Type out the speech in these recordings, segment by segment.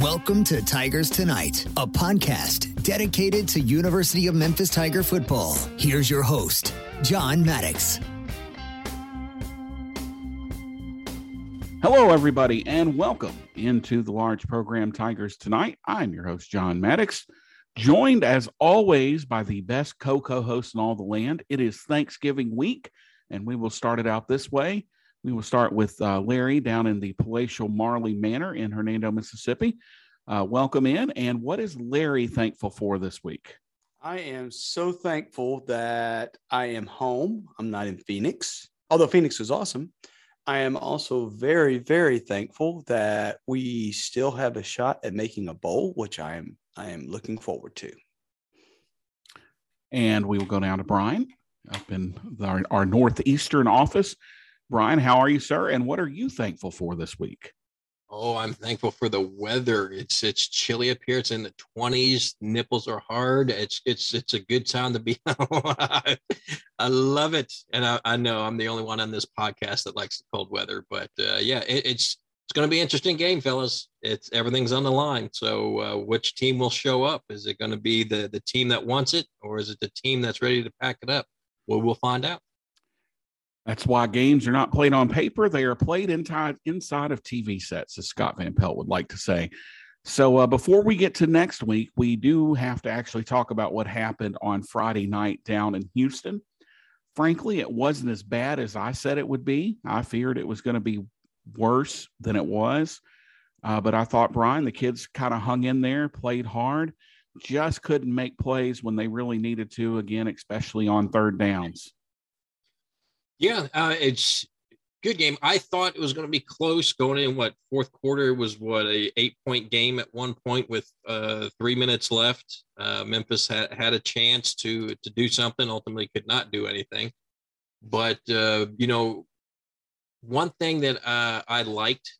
Welcome to Tigers Tonight, a podcast dedicated to University of Memphis Tiger football. Here's your host, John Maddox. Hello, everybody, and welcome into the large program Tigers Tonight. I'm your host, John Maddox, joined as always by the best co co host in all the land. It is Thanksgiving week, and we will start it out this way. We will start with uh, Larry down in the palatial Marley Manor in Hernando, Mississippi. Uh, welcome in. And what is Larry thankful for this week? I am so thankful that I am home. I'm not in Phoenix, although Phoenix was awesome. I am also very, very thankful that we still have a shot at making a bowl, which I am I am looking forward to. And we will go down to Bryan up in the, our, our northeastern office. Bryan, how are you, sir? And what are you thankful for this week? Oh, I'm thankful for the weather. It's it's chilly up here. It's in the 20s. Nipples are hard. It's it's it's a good time to be alive. I love it, and I, I know I'm the only one on this podcast that likes the cold weather. But uh, yeah, it, it's it's going to be an interesting game, fellas. It's everything's on the line. So uh, which team will show up? Is it going to be the the team that wants it, or is it the team that's ready to pack it up? Well, we'll find out. That's why games are not played on paper. They are played inside, inside of TV sets, as Scott Van Pelt would like to say. So uh, before we get to next week, we do have to actually talk about what happened on Friday night down in Houston. Frankly, it wasn't as bad as I said it would be. I feared it was going to be worse than it was. Uh, but I thought, Bryan, the kids kind of hung in there, played hard, just couldn't make plays when they really needed to, again, especially on third downs. Yeah, uh, it's good game. I thought it was going to be close going in. What fourth quarter was what a eight point game at one point with uh, three minutes left. Uh, Memphis had had a chance to to do something. Ultimately, could not do anything. But uh, you know, one thing that uh, I liked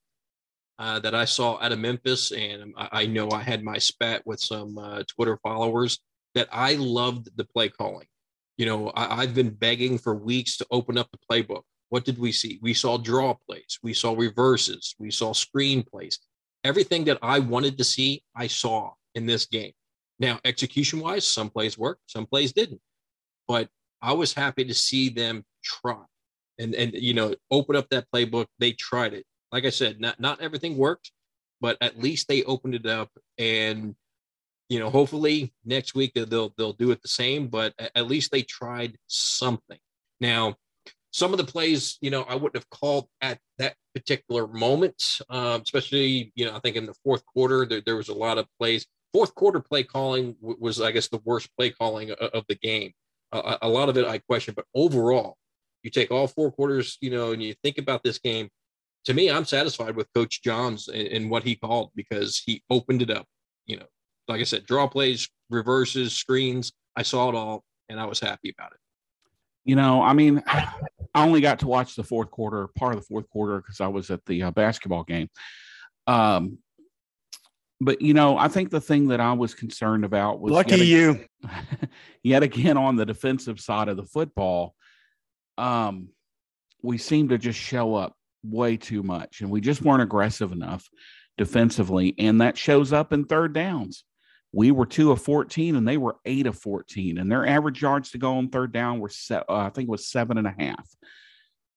uh, that I saw out of Memphis, and I, I know I had my spat with some uh, Twitter followers that I loved the play calling. You know, I, I've been begging for weeks to open up the playbook. What did we see? We saw draw plays, we saw reverses, we saw screen plays. Everything that I wanted to see, I saw in this game. Now, execution wise, some plays worked, some plays didn't. But I was happy to see them try and and you know open up that playbook. They tried it. Like I said, not not everything worked, but at least they opened it up and you know, hopefully next week they'll they'll do it the same, but at least they tried something. Now, some of the plays, you know, I wouldn't have called at that particular moment, um, especially, you know, I think in the fourth quarter there, there was a lot of plays. Fourth quarter play calling was, I guess, the worst play calling of the game. Uh, a lot of it I question, but overall, you take all four quarters, you know, and you think about this game. To me, I'm satisfied with Coach Johns and, and what he called because he opened it up. You know, like I said, draw plays, reverses, screens. I saw it all and I was happy about it. You know, I mean, I only got to watch the fourth quarter, part of the fourth quarter, because I was at the uh, basketball game. Um, but you know, I think the thing that I was concerned about was lucky yet you, yet again on the defensive side of the football. Um, we seem to just show up way too much, and we just weren't aggressive enough defensively, and that shows up in third downs we were two of 14 and they were eight of 14 and their average yards to go on third down were set, uh, i think it was seven and a half.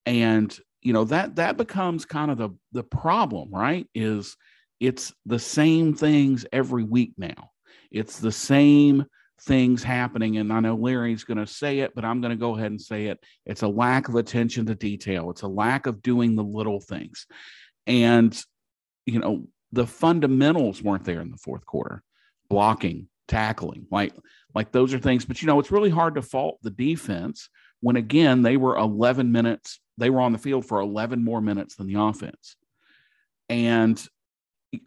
And you know that that becomes kind of the the problem right is it's the same things every week now. It's the same things happening and i know larry's going to say it but i'm going to go ahead and say it. It's a lack of attention to detail. It's a lack of doing the little things. And you know the fundamentals weren't there in the fourth quarter blocking, tackling, like like those are things. But you know, it's really hard to fault the defense when again they were 11 minutes. They were on the field for 11 more minutes than the offense, and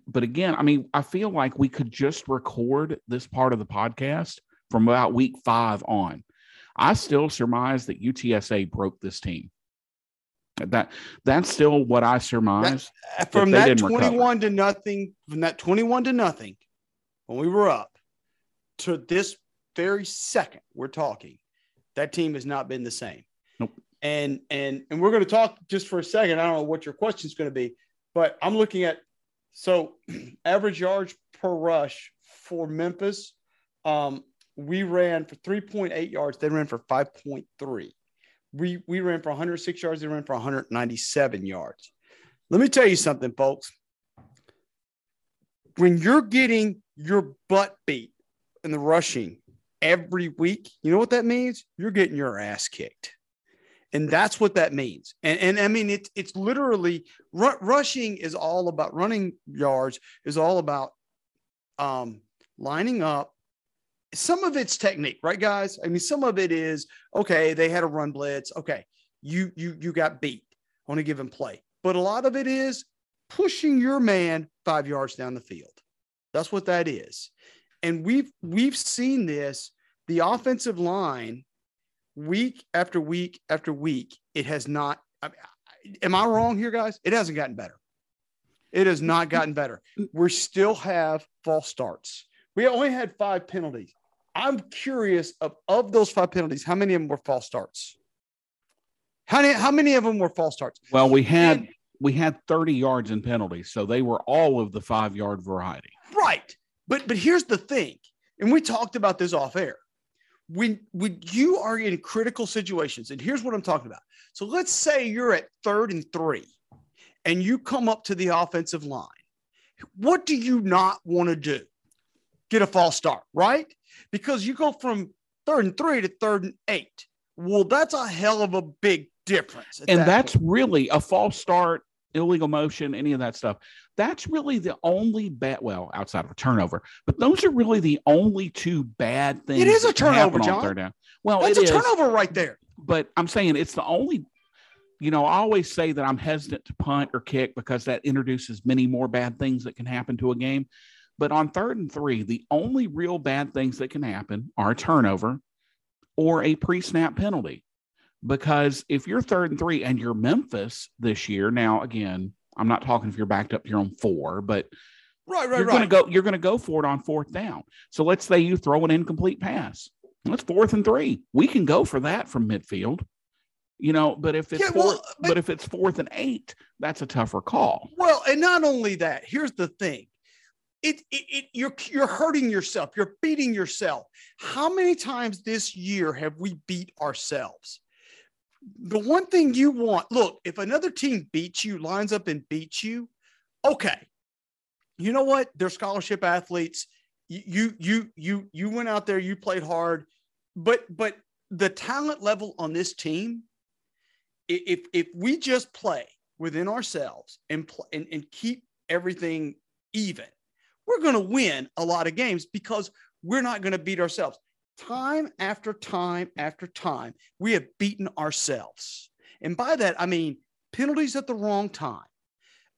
but again, I mean, I feel like we could just record this part of the podcast from about week five on. I still surmise that UTSA broke this team. That that's still what I surmise. That, from that 21 recover. to nothing, from that 21 to nothing, when we were up to this very second we're talking, that team has not been the same. Nope. And and and we're going to talk just for a second. I don't know what your question is going to be, but I'm looking at So, average yards per rush for Memphis, um, we ran for 3.8 yards. They ran for 5.3. We, we ran for 106 yards. They ran for 197 yards. Let me tell you something, folks. When you're getting your butt beat in the rushing every week, you know what that means? You're getting your ass kicked. And that's what that means. And, and I mean, it's, it's literally rushing is all about running yards, is all about um, lining up. Some of it's technique, right, guys? I mean, some of it is okay, they had a run blitz. Okay, you you you got beat on a given play. But a lot of it is pushing your man five yards down the field. That's what that is. And we've we've seen this. The offensive line, week after week after week, it has not. I mean, am I wrong here, guys? It hasn't gotten better. It has not gotten better. We still have false starts. We only had five penalties. I'm curious of, of those five penalties, how many of them were false starts? How many, how many of them were false starts? Well, we had and, we had 30 yards in penalties, so they were all of the five yard variety. Right. But but here's the thing, and we talked about this off air. When when you are in critical situations, and here's what I'm talking about. So let's say you're at third and three, and you come up to the offensive line. What do you not want to do? Get a false start, right? Because you go from third and three to third and eight. Well, that's a hell of a big difference. And that that's point. really a false start illegal motion, any of that stuff. That's really the only bad, well, outside of a turnover, but those are really the only two bad things. It is a turnover, John. third down. Well, it's a is, turnover right there. But I'm saying it's the only, you know, I always say that I'm hesitant to punt or kick because that introduces many more bad things that can happen to a game. But on third and three, the only real bad things that can happen are a turnover or a pre snap penalty because if you're third and three and you're Memphis this year, now again, I'm not talking if you're backed up here on four, but right, right, you're right. going to go, you're going to go for it on fourth down. So let's say you throw an incomplete pass. That's fourth and three. We can go for that from midfield, you know. But if it's yeah, fourth, well, but, but if it's fourth and eight, that's a tougher call. Well, and not only that, here's the thing: it, it, it, you're you're hurting yourself you're beating yourself how many times this year have we beat ourselves the one thing you want, look, if another team beats you, lines up and beats you, okay. You know what? They're scholarship athletes. You you you you went out there, you played hard, but but the talent level on this team, if if we just play within ourselves and play, and, and keep everything even, we're going to win a lot of games because we're not going to beat ourselves time after time after time, we have beaten ourselves. And by that, I mean penalties at the wrong time,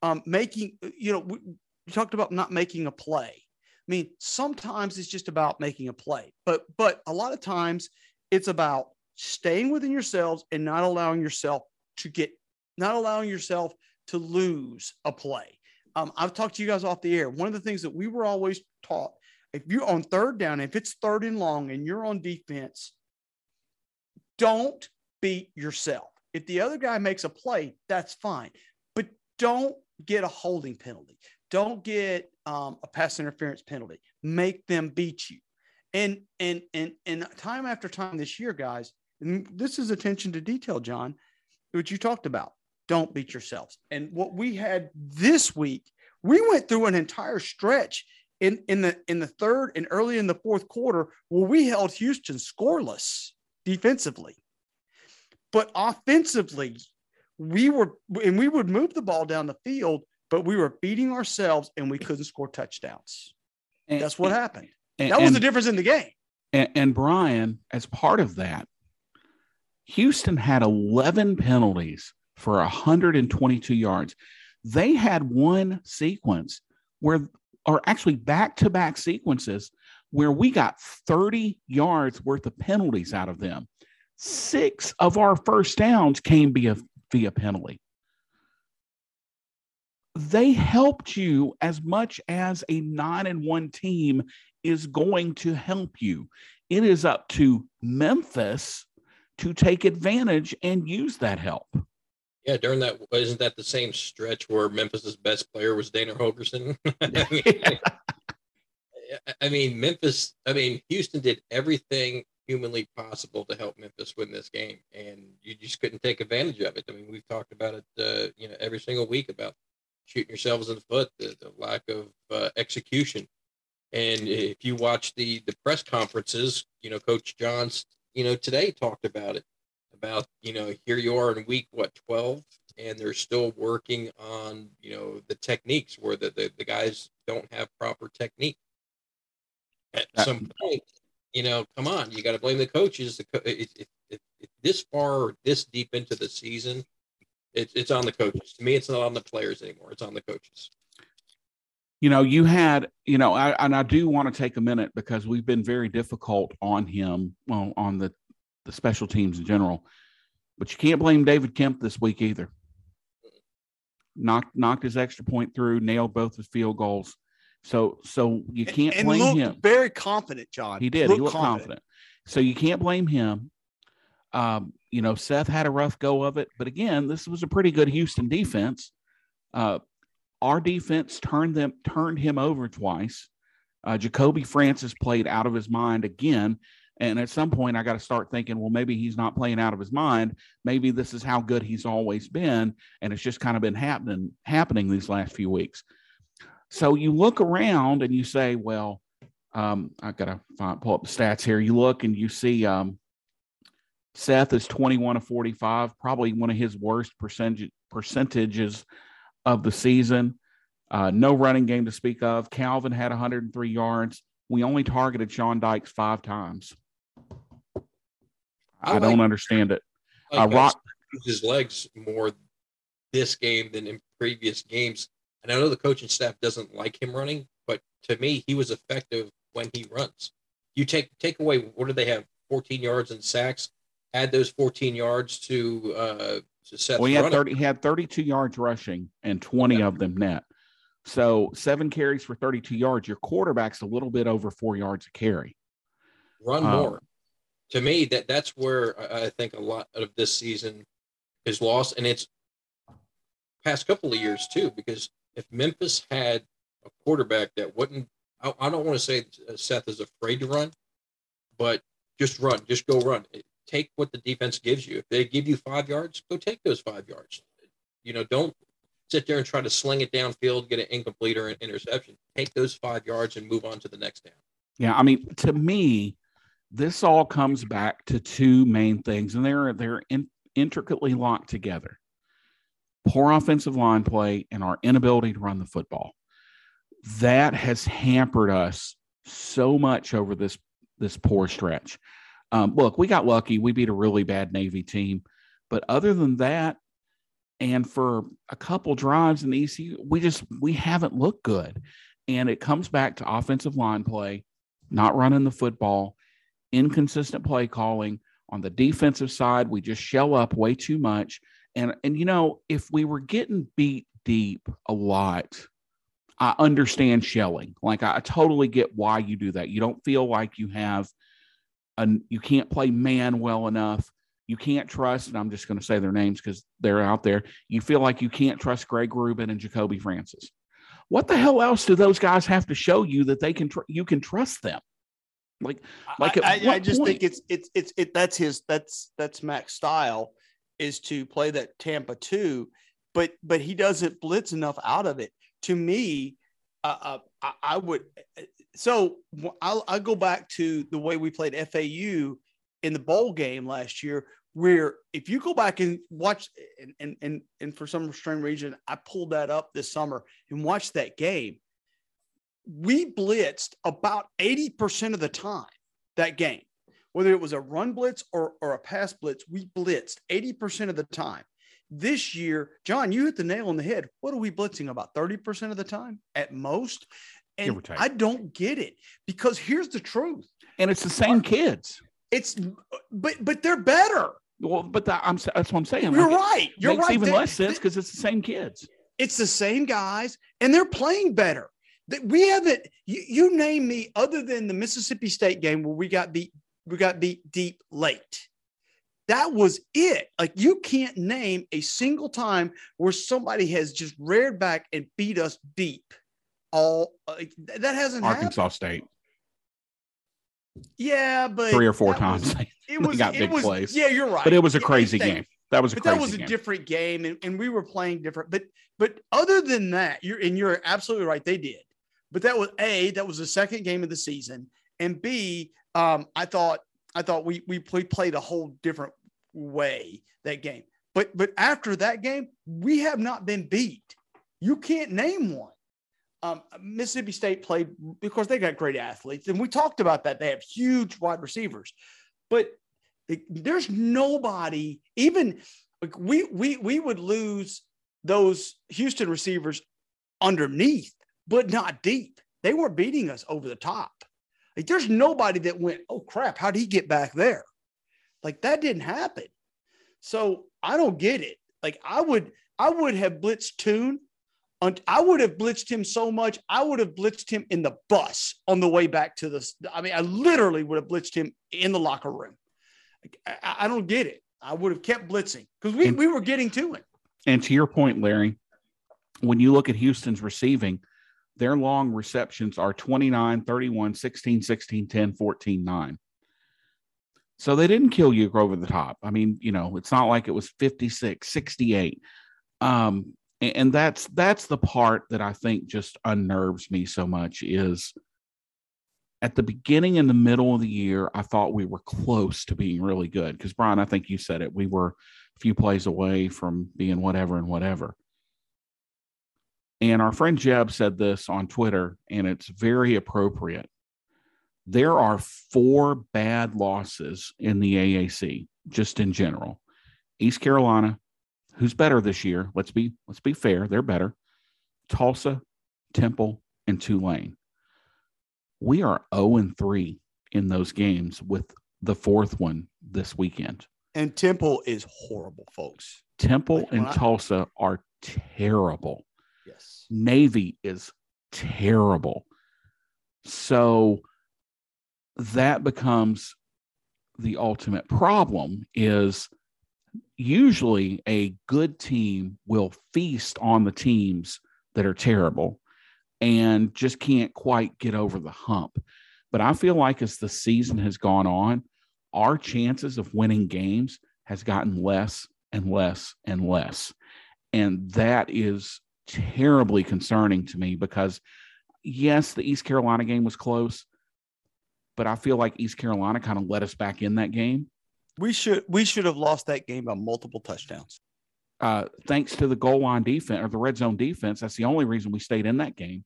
um, making, you know, we, we talked about not making a play. I mean, sometimes it's just about making a play, but but a lot of times it's about staying within yourselves and not allowing yourself to get, not allowing yourself to lose a play. Um, I've talked to you guys off the air. One of the things that we were always taught if you're on third down, if it's third and long and you're on defense, don't beat yourself. If the other guy makes a play, that's fine, but don't get a holding penalty. Don't get um, a pass interference penalty. Make them beat you. And and and and time after time this year, guys, and this is attention to detail, John, what you talked about. Don't beat yourselves. And what we had this week, we went through an entire stretch in, in the in the third and early in the fourth quarter where we held Houston scoreless defensively. But offensively, we were and we would move the ball down the field, but we were beating ourselves and we couldn't score touchdowns. And, That's what happened. And, that was the difference in the game. And, and Bryan, as part of that, Houston had 11 penalties for 122 yards. They had one sequence where are actually back to back sequences where we got 30 yards worth of penalties out of them. Six of our first downs came via, via penalty. They helped you as much as a nine and one team is going to help you. It is up to Memphis to take advantage and use that help. Yeah, during that isn't that the same stretch where Memphis's best player was Dana? I, mean, I mean, Memphis. I mean, Houston did everything humanly possible to help Memphis win this game, and you just couldn't take advantage of it. I mean, we've talked about it, uh, you know, every single week about shooting yourselves in the foot, the, the lack of uh, execution. And if you watch the the press conferences, you know, Coach Johns, you know, today talked about it, about you know, here you are in week what twelve, and they're still working on you know the techniques where the the, the guys don't have proper technique. At uh, some point, you know, come on, you got to blame the coaches. It, it, it, this far, this deep into the season, it's on the coaches. To me, it's not on the players anymore. It's on the coaches you know, you had, you know, I, and I do want to take a minute because we've been very difficult on him, well, on the, the special teams in general, but you can't blame David Kemp this week either. Knocked knocked his extra point through, nailed both his field goals. So so you can't and, and blame him. Very confident, John. He did. Looked he looked confident. confident. So you can't blame him. Um, you know, Seth had a rough go of it, but again, this was a pretty good Houston defense. Uh, our defense turned them turned him over twice. Uh, Jacobi Francis played out of his mind again. And at some point, I got to start thinking, well, maybe he's not playing out of his mind. Maybe this is how good he's always been, and it's just kind of been happening happening these last few weeks. So you look around and you say, well, um, I got to pull up the stats here. You look and you see um, Seth is 21 of 45, probably one of his worst percentage percentages of the season. Uh, no running game to speak of. Calvin had 103 yards. We only targeted Sean Dykes five times. I, I like, don't understand it. Like uh, Rock his legs more this game than in previous games. And I know the coaching staff doesn't like him running, but to me, he was effective when he runs. You take take away what do they have? 14 yards in sacks. Add those 14 yards to uh, well, he had 30, he had 32 yards rushing and 20 yeah. of them net. So seven carries for 32 yards. Your quarterback's a little bit over four yards a carry. Run um, more. To me, that that's where I think a lot of this season is lost, and it's past couple of years too. Because if Memphis had a quarterback that wouldn't, I, I don't want to say Seth is afraid to run, but just run, just go run take what the defense gives you. If they give you five yards, go take those five yards. You know, don't sit there and try to sling it downfield, get an incomplete or an interception. Take those five yards and move on to the next down. Yeah, I mean, to me, this all comes back to two main things, and they're they're in, intricately locked together: poor offensive line play and our inability to run the football. That has hampered us so much over this this poor stretch. Um, look, we got lucky. We beat a really bad Navy team. But other than that, and for a couple drives in the ECU, we just we haven't looked good. And it comes back to offensive line play, not running the football, inconsistent play calling. On the defensive side, we just shell up way too much. And and you know, if we were getting beat deep a lot, I understand shelling. Like I totally get why you do that. You don't feel like you have you can't play man well enough. You can't trust, and I'm just going to say their names because they're out there. You feel like you can't trust Greg Rubin and Jacobi Francis. What the hell else do those guys have to show you that they can tr- you can trust them? Like, like I, I, I just point? think it's it's it's it. That's his that's that's Mac's style is to play that Tampa two, but but he doesn't blitz enough out of it. To me, uh, uh I, I would so I'll, I'll go back to the way we played FAU in the bowl game last year, where if you go back and watch and and and, and for some strange reason, I pulled that up this summer and watched that game. We blitzed about 80% of the time that game. Whether it was a run blitz or, or a pass blitz, we blitzed 80% of the time. This year, John, you hit the nail on the head. What are we blitzing about 30% of the time at most? And I don't get it because here's the truth. And it's the same kids. It's but but they're better. Well, but the, I'm that's what I'm saying. You're like, right. You're makes right. Even they, less sense because it's the same kids. It's the same guys, and they're playing better. We haven't. You, you name me other than the Mississippi State game where we got beat. We got beat deep late. that was it. Like you can't name a single time where somebody has just reared back and beat us deep. All like, that hasn't Arkansas happened. State Yeah, but three or four that was- times. it was got it big was, plays. Yeah, you're right. but it was a crazy game. That was a but that was a game. different game and, and we were playing different but but other than that you're and you're absolutely right they did but that was a that was the second game of the season. And b um i thought i thought we we played a whole different way that game. But but after that game we have not been beat. You can't name one. Um, Mississippi State played because they got great athletes, and we talked about that. They have huge wide receivers, but there's nobody even like we we we would lose those Houston receivers underneath, but not deep. They weren't beating us over the top. Like there's nobody that went, oh crap, how did he get back there? Like that didn't happen. So I don't get it. Like I would I would have blitzed Tune. On, I would have blitzed him so much. I would have blitzed him in the bus on the way back to the. I mean, I literally would have blitzed him in the locker room. I, I don't get it. I would have kept blitzing because we, And- we were getting to it. And to your point, Larry, when you look at Houston's receiving, their long receptions are 29, 31, 16, 16, 10, 14, 9. So they didn't kill you over the top. I mean, you know, it's not like it was 56, 68. Um, and, and that's that's the part that I think just unnerves me so much is at the beginning and the middle of the year, I thought we were close to being really good. Because Bryan, I think you said it. We were a few plays away from being whatever and whatever. And our friend Jeb said this on Twitter, and it's very appropriate. There are four bad losses in the AAC, just in general. East Carolina, who's better this year? Let's be let's be fair, they're better. Tulsa, Temple, and Tulane. We are 0 and 3 in those games with the fourth one this weekend. And Temple is horrible, folks. Temple Like, and I- Tulsa are terrible. Yes. Navy is terrible. So that becomes the ultimate problem is usually a good team will feast on the teams that are terrible and just can't quite get over the hump. But I feel like as the season has gone on, our chances of winning games has gotten less and less and less. And that is terribly concerning to me because yes, the East Carolina game was close, but I feel like East Carolina kind of let us back in that game. We should we should have lost that game by multiple touchdowns. Uh, thanks to the goal line defense or the red zone defense. That's the only reason we stayed in that game.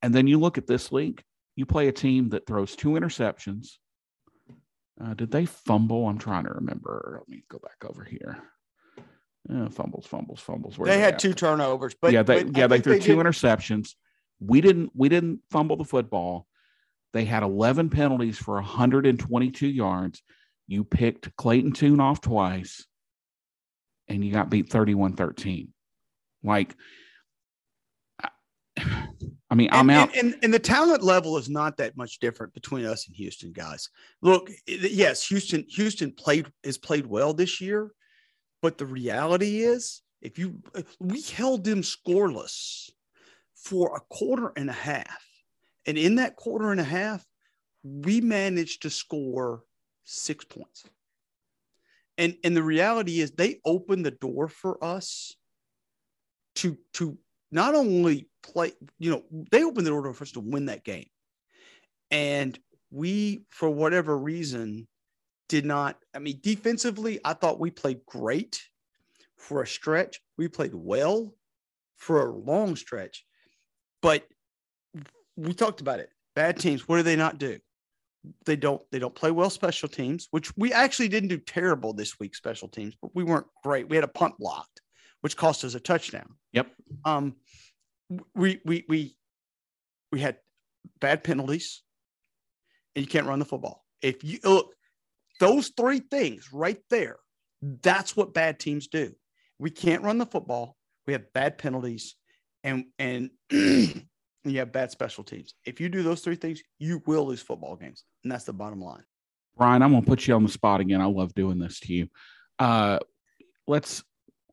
And then you look at this league, you play a team that throws two interceptions. Uh, did they fumble? I'm trying to remember. Let me go back over here. Uh, fumbles, fumbles, fumbles. They had two turnovers, but yeah, they but yeah they threw two did- interceptions. We didn't we didn't fumble the football. They had 11 penalties for 122 yards. You picked Clayton Tune off twice, and you got beat 31-13. Like, I- I mean, I'm and, out. And, and, and the talent level is not that much different between us and Houston, guys. Look, yes, Houston, Houston played has played well this year, but the reality is, if you we held them scoreless for a quarter and a half, and in that quarter and a half, we managed to score six points. And and the reality is, they opened the door for us to to not only play, you know, they opened the door for us to win that game. And we, for whatever reason, did not. I mean, defensively, I thought we played great for a stretch. We played well for a long stretch. But we talked about it. Bad teams, what do they not do? They don't they don't play well special teams, which we actually didn't do terrible this week, special teams, but we weren't great. We had a punt blocked, which cost us a touchdown. Yep. Um we we we we had bad penalties and you can't run the football. If you look, those three things right there, that's what bad teams do. We can't run the football, we have bad penalties, and and you have bad special teams. If you do those three things, you will lose football games. And that's the bottom line. Brian, I'm going to put you on the spot again. I love doing this to you. Uh, let's,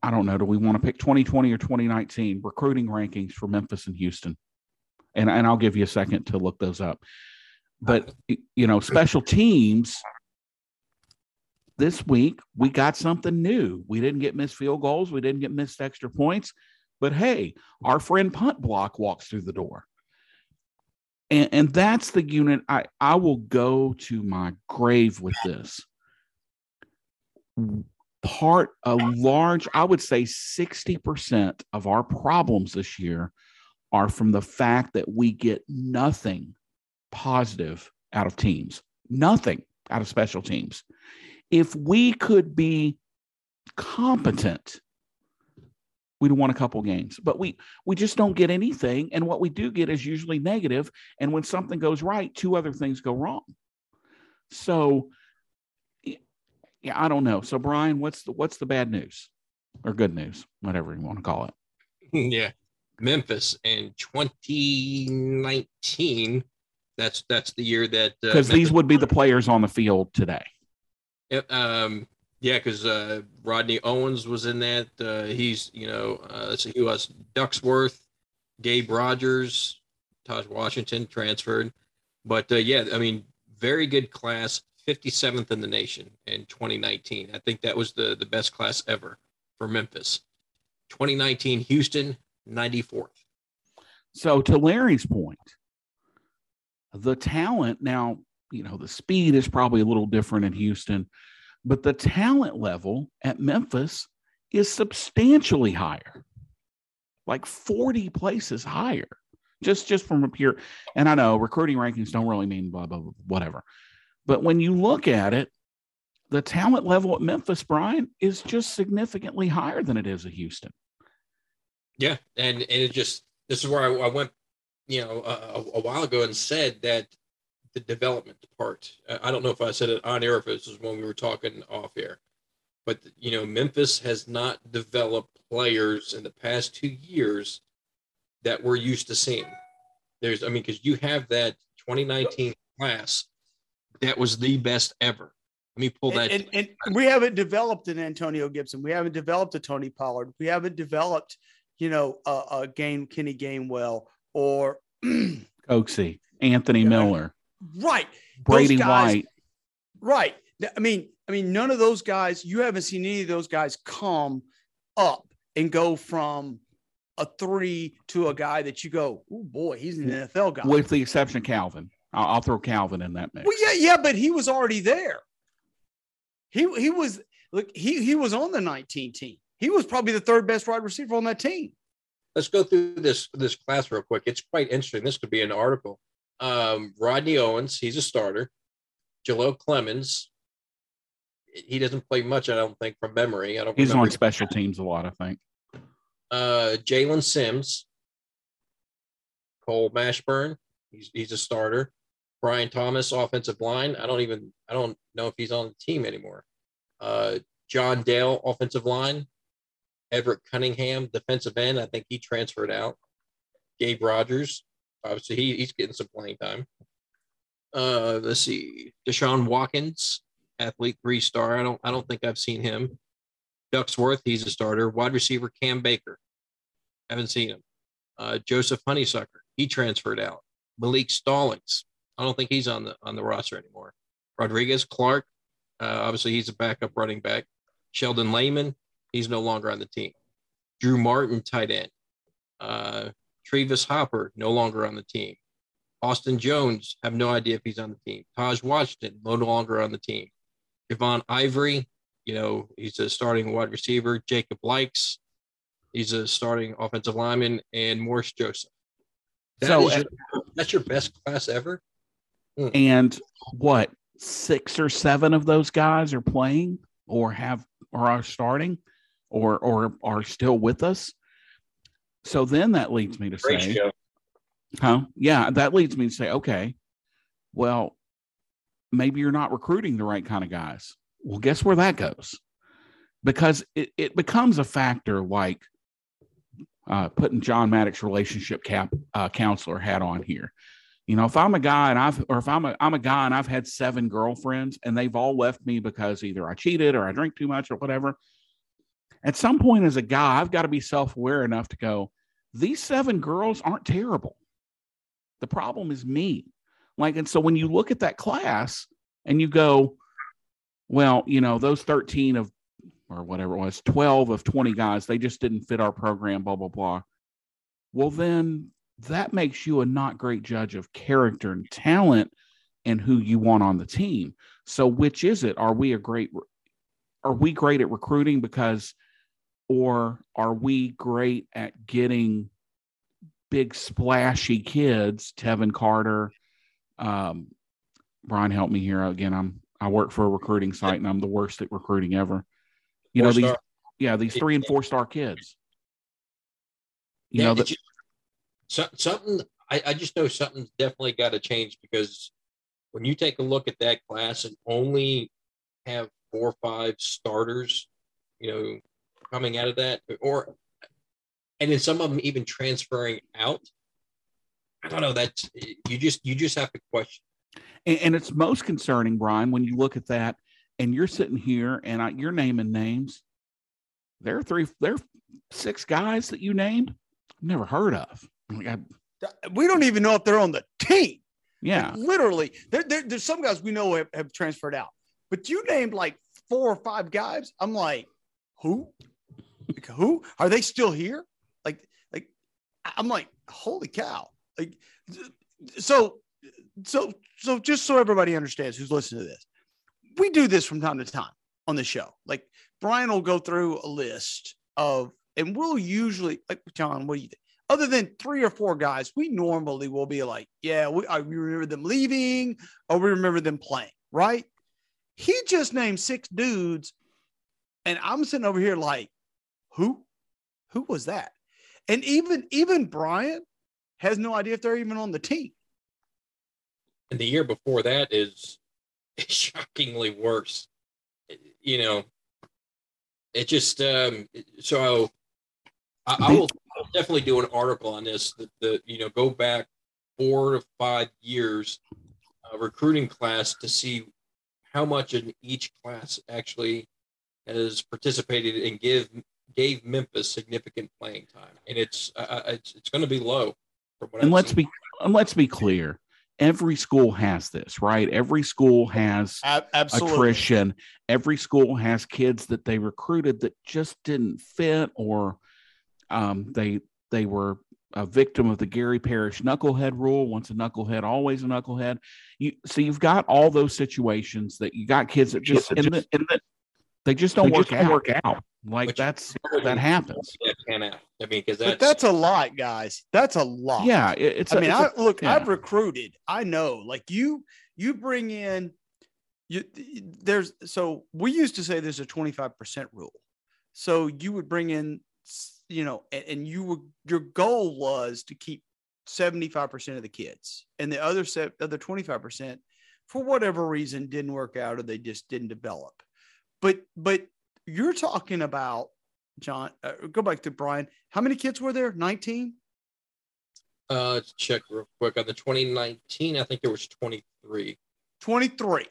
I don't know, do we want to pick 2020 or 2019 recruiting rankings for Memphis and Houston? And, and I'll give you a second to look those up. But, you know, special teams this week, we got something new. We didn't get missed field goals, we didn't get missed extra points. But hey, our friend Punt Block walks through the door. And, and that's the unit I, I will go to my grave with this. Part, a large, I would say 60% of our problems this year are from the fact that we get nothing positive out of teams, nothing out of special teams. If we could be competent we'd won a couple games. But we we just don't get anything. And what we do get is usually negative. And when something goes right two other things go wrong. So yeah i don't know. So bryan what's the what's the bad news? Or good news whatever you want to call it. Yeah. Memphis in 2019 that's that's the year that because uh, these would be the players on the field today um yeah, because uh, Rodney Owens was in that. Uh, he's, you know, uh, so he was Ducksworth, Gabe Rogers, Tahj Washington transferred. But uh, yeah, I mean, very good class, 57th in the nation in 2019. I think that was the, the best class ever for Memphis. 2019, Houston, 94th. So to Larry's point, the talent now, you know, the speed is probably a little different in Houston but the talent level at Memphis is substantially higher, like 40 places higher, just just from a pure. And I know recruiting rankings don't really mean blah, blah, blah, whatever. But when you look at it, the talent level at Memphis, Bryan, is just significantly higher than it is at Houston. Yeah, and and it just this is where I, I went, you know, a, a, while ago and said that the development part. I don't know if I said it on air if it was when we were talking off air, but you know, Memphis has not developed players in the past two years that we're used to seeing. There's, I mean, because you have that 2019 class that was the best ever. Let me pull that. And, and, and, we haven't developed an Antonio Gibson. We haven't developed a Tony Pollard. We haven't developed, you know, a, a game Kenny Gainwell or Coxie, Anthony Miller. Right. Brady guys, White. Right. I mean, I mean, none of those guys, you haven't seen any of those guys come up and go from a three to a guy that you go, oh boy, he's an NFL guy. With the exception of Calvin. I'll, I'll throw Calvin in that mix. Well, yeah, yeah, but he was already there. He he was look, he he was on the 19 team. He was probably the third best wide receiver on that team. Let's go through this this class real quick. It's quite interesting. This could be an article. Um, Rodney Owens, he's a starter. Jaleel Clemens, he doesn't play much, I don't think, from memory. I don't. He's on special teams a lot, I think. Uh, Jalen Sims, Cole Mashburn, he's he's a starter. Brian Thomas, offensive line. I don't even I don't know if he's on the team anymore. Uh, John Dale, offensive line. Everett Cunningham, defensive end. I think he transferred out. Gabe Rogers, Obviously, he, he's getting some playing time. Uh, let's see, Deshaun Watkins, athlete three star. I don't I don't think I've seen him. Ducksworth, he's a starter. Wide receiver Cam Baker, haven't seen him. Uh, Joseph Honeysucker, he transferred out. Malik Stallings, I don't think he's on the on the roster anymore. Rodrigues Clark, uh, obviously he's a backup running back. Sheldon Layman, he's no longer on the team. Drew Martin, tight end. Uh, Travis Hopper, no longer on the team. Austin Jones, have no idea if he's on the team. Tahj Washington, no longer on the team. Javon Ivory, you know, he's a starting wide receiver. Jacob Likes, he's a starting offensive lineman, and Morris Joseph. That so your, that's your best class ever. Mm. And what six or seven of those guys are playing or have or are starting or or are still with us. So then that leads me to Great say, show. huh? Yeah, that leads me to say, okay, well, maybe you're not recruiting the right kind of guys. Well, guess where that goes? Because it, it becomes a factor like uh, putting John Maddox relationship cap uh, counselor hat on here. You know, if I'm a guy and I've, or if I'm a, I'm a guy and I've had seven girlfriends and they've all left me because either I cheated or I drink too much or whatever. At some point as a guy, I've got to be self aware enough to go, these seven girls aren't terrible. The problem is me. Like, and so when you look at that class and you go, well, you know, those 13 of, or whatever it was, 12 of 20 guys, they just didn't fit our program, blah, blah, blah. Well, then that makes you a not great judge of character and talent and who you want on the team. So, which is it? Are we a great, are we great at recruiting because, or are we great at getting big splashy kids, Tevin Carter, um, Bryan, help me here again. I'm I work for a recruiting site and I'm the worst at recruiting ever. You four know these, yeah, these three and four star kids. You yeah, know that so, something. I, I just know something's definitely got to change because when you take a look at that class and only have four or five starters, you know, coming out of that, or and then some of them even transferring out. I don't know. That's you just you just have to question. And, and it's most concerning, Bryan, when you look at that and you're sitting here and I, you're naming names. There are three, there are six guys that you named. Never heard of. Like I, we don't even know if they're on the team. Yeah, like literally. There, there, there's some guys we know have, have transferred out, but you named like four or five guys. I'm like, who? Who are they still here? Like, like I'm like, holy cow! Like, so, so, so, just so everybody understands who's listening to this, we do this from time to time on the show. Like Bryan will go through a list of, and we'll usually like John. What do you think? Other than three or four guys, we normally will be like, yeah, we, I, we remember them leaving or we remember them playing, right? He just named six dudes, and I'm sitting over here like, who? Who was that? And even even Bryan has no idea if they're even on the team. And the year before that is shockingly worse. You know, it just um so I, I will definitely do an article on this that the you know go back four to five years uh, recruiting class to see how much in each class actually has participated and give gave Memphis significant playing time, and it's uh, uh it's it's going to be low. and I've let's seen. be and let's be clear. Every school has this, right? Every school has Absolutely. attrition. Every school has kids that they recruited that just didn't fit, or um, they they were a victim of the Gary Parrish knucklehead rule. Once a knucklehead, always a knucklehead. You so you've got all those situations that you got kids that just, in the, in the, they just don't, they work, just out. work out. Like Which that's that happens. I mean, because that's, that's a lot, guys. That's a lot. Yeah, it, it's. I a, mean, I, a, look, yeah. I've recruited. I know, like you, you bring in. You there's so we used to say there's a 25 percent rule. So you would bring in, you know, and, and you would your goal was to keep 75 percent of the kids, and the other set, other 25 percent, for whatever reason, didn't work out or they just didn't develop. But but you're talking about John. Uh, go back to Bryan. How many kids were there? Nineteen. Uh, check real quick on the 2019. I think there was 23. 23.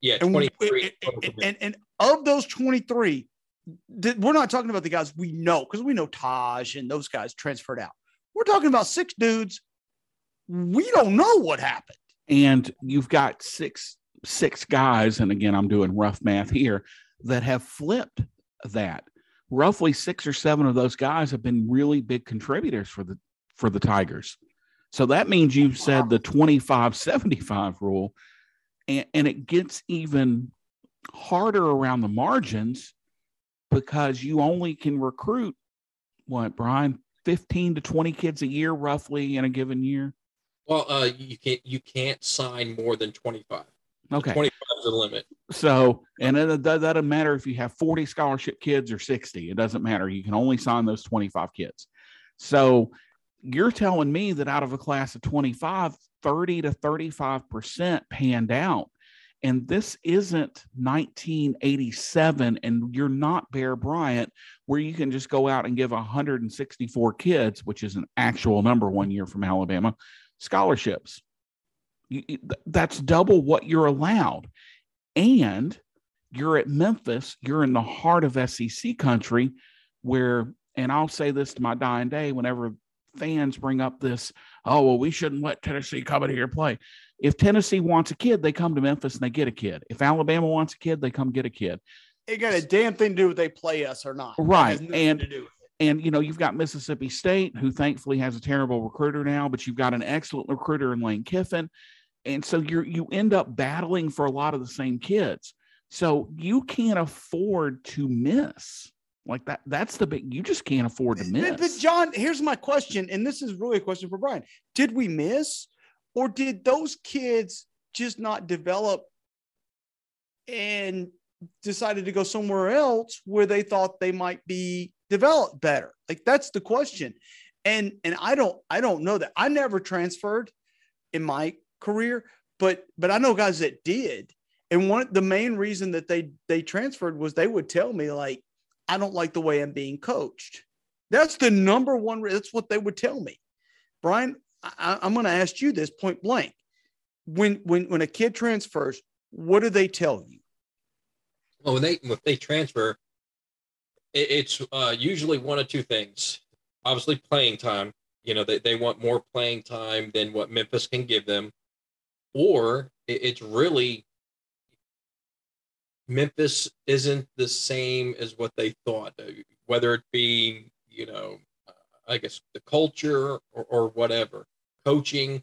Yeah, 23. And, and, and, and of those 23, we're not talking about the guys we know because we know Tahj and those guys transferred out. We're talking about six dudes. We don't know what happened. And you've got six six guys, and again, I'm doing rough math here, that have flipped that. Roughly six or seven of those guys have been really big contributors for the for the Tigers. So that means you've said the 25 75 rule, and, and it gets even harder around the margins because you only can recruit what, Bryan, 15 to 20 kids a year roughly in a given year. Well, uh, you can't you can't sign more than 25. Okay. 25 is the limit. So, and it, doesn't matter if you have 40 scholarship kids or 60. It doesn't matter. You can only sign those 25 kids. So, you're telling me that out of a class of 25, 30 to 35% panned out. And this isn't 1987, and you're not Bear Bryant, where you can just go out and give 164 kids, which is an actual number one year from Alabama, scholarships. That's double what you're allowed. And you're at Memphis, you're in the heart of SEC country where, and I'll say this to my dying day whenever fans bring up this, oh, well, we shouldn't let Tennessee come in here and play. If Tennessee wants a kid, they come to Memphis and they get a kid. If Alabama wants a kid, they come get a kid. It got a damn thing to do with they play us or not. Right. And and you know, you've got Mississippi State, who thankfully has a terrible recruiter now, but you've got an excellent recruiter in Lane Kiffin. And so you you end up battling for a lot of the same kids. So you can't afford to miss. Like that, that's the big, you just can't afford to miss. But John, here's my question, and this is really a question for Bryan. Did we miss, or did those kids just not develop and decided to go somewhere else where they thought they might be developed better? Like that's the question. And and I don't I don't know that. I never transferred in my career, but but I know guys that did. And one the main reason that they they transferred was they would tell me like I don't like the way I'm being coached. That's the number one. That's what they would tell me. Bryan, I, am going to ask you this point blank. When when when a kid transfers, what do they tell you? Well, when they if they transfer, it, it's uh, usually one of two things. Obviously, playing time. You know, they, they want more playing time than what Memphis can give them, or it, it's really Memphis isn't the same as what they thought, whether it be, you know, uh, I guess the culture or, or whatever, coaching,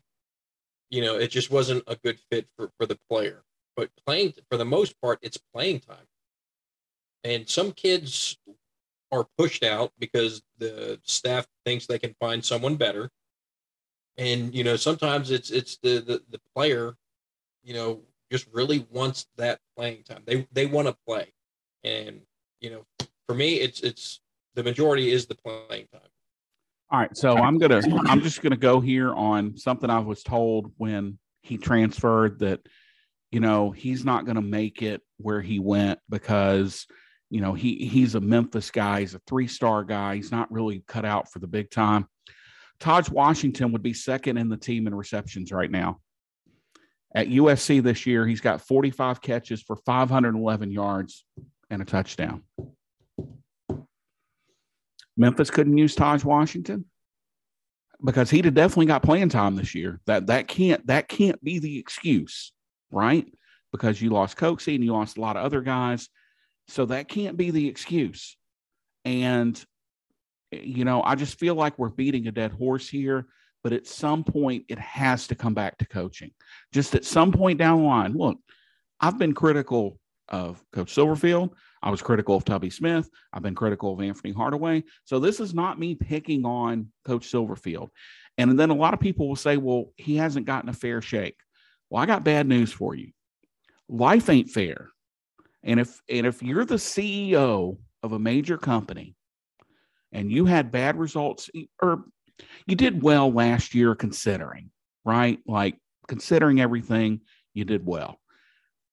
you know, it just wasn't a good fit for, for the player. But playing, for the most part, it's playing time. And some kids are pushed out because the staff thinks they can find someone better. And, you know, sometimes it's, it's the, the, the player, you know, just really wants that playing time. They they want to play, and you know, for me, it's it's the majority is the playing time. All right, so I'm gonna I'm just gonna go here on something I was told when he transferred that you know he's not gonna make it where he went because you know he he's a Memphis guy, he's a three star guy, he's not really cut out for the big time. Tahj Washington would be second in the team in receptions right now. At USC this year, he's got 45 catches for 511 yards and a touchdown. Memphis couldn't use Tahj Washington because he'd have definitely got playing time this year. That that can't that can't be the excuse, right? Because you lost Coxie and you lost a lot of other guys. So that can't be the excuse. And you know, I just feel like we're beating a dead horse here but at some point it has to come back to coaching. Just at some point down the line, look, I've been critical of Coach Silverfield. I was critical of Tubby Smith. I've been critical of Anthony Hardaway. So this is not me picking on Coach Silverfield. And then a lot of people will say, well, he hasn't gotten a fair shake. Well, I got bad news for you. Life ain't fair. And if and if you're the CEO of a major company and you had bad results or you did well last year considering, right? Like considering everything, you did well.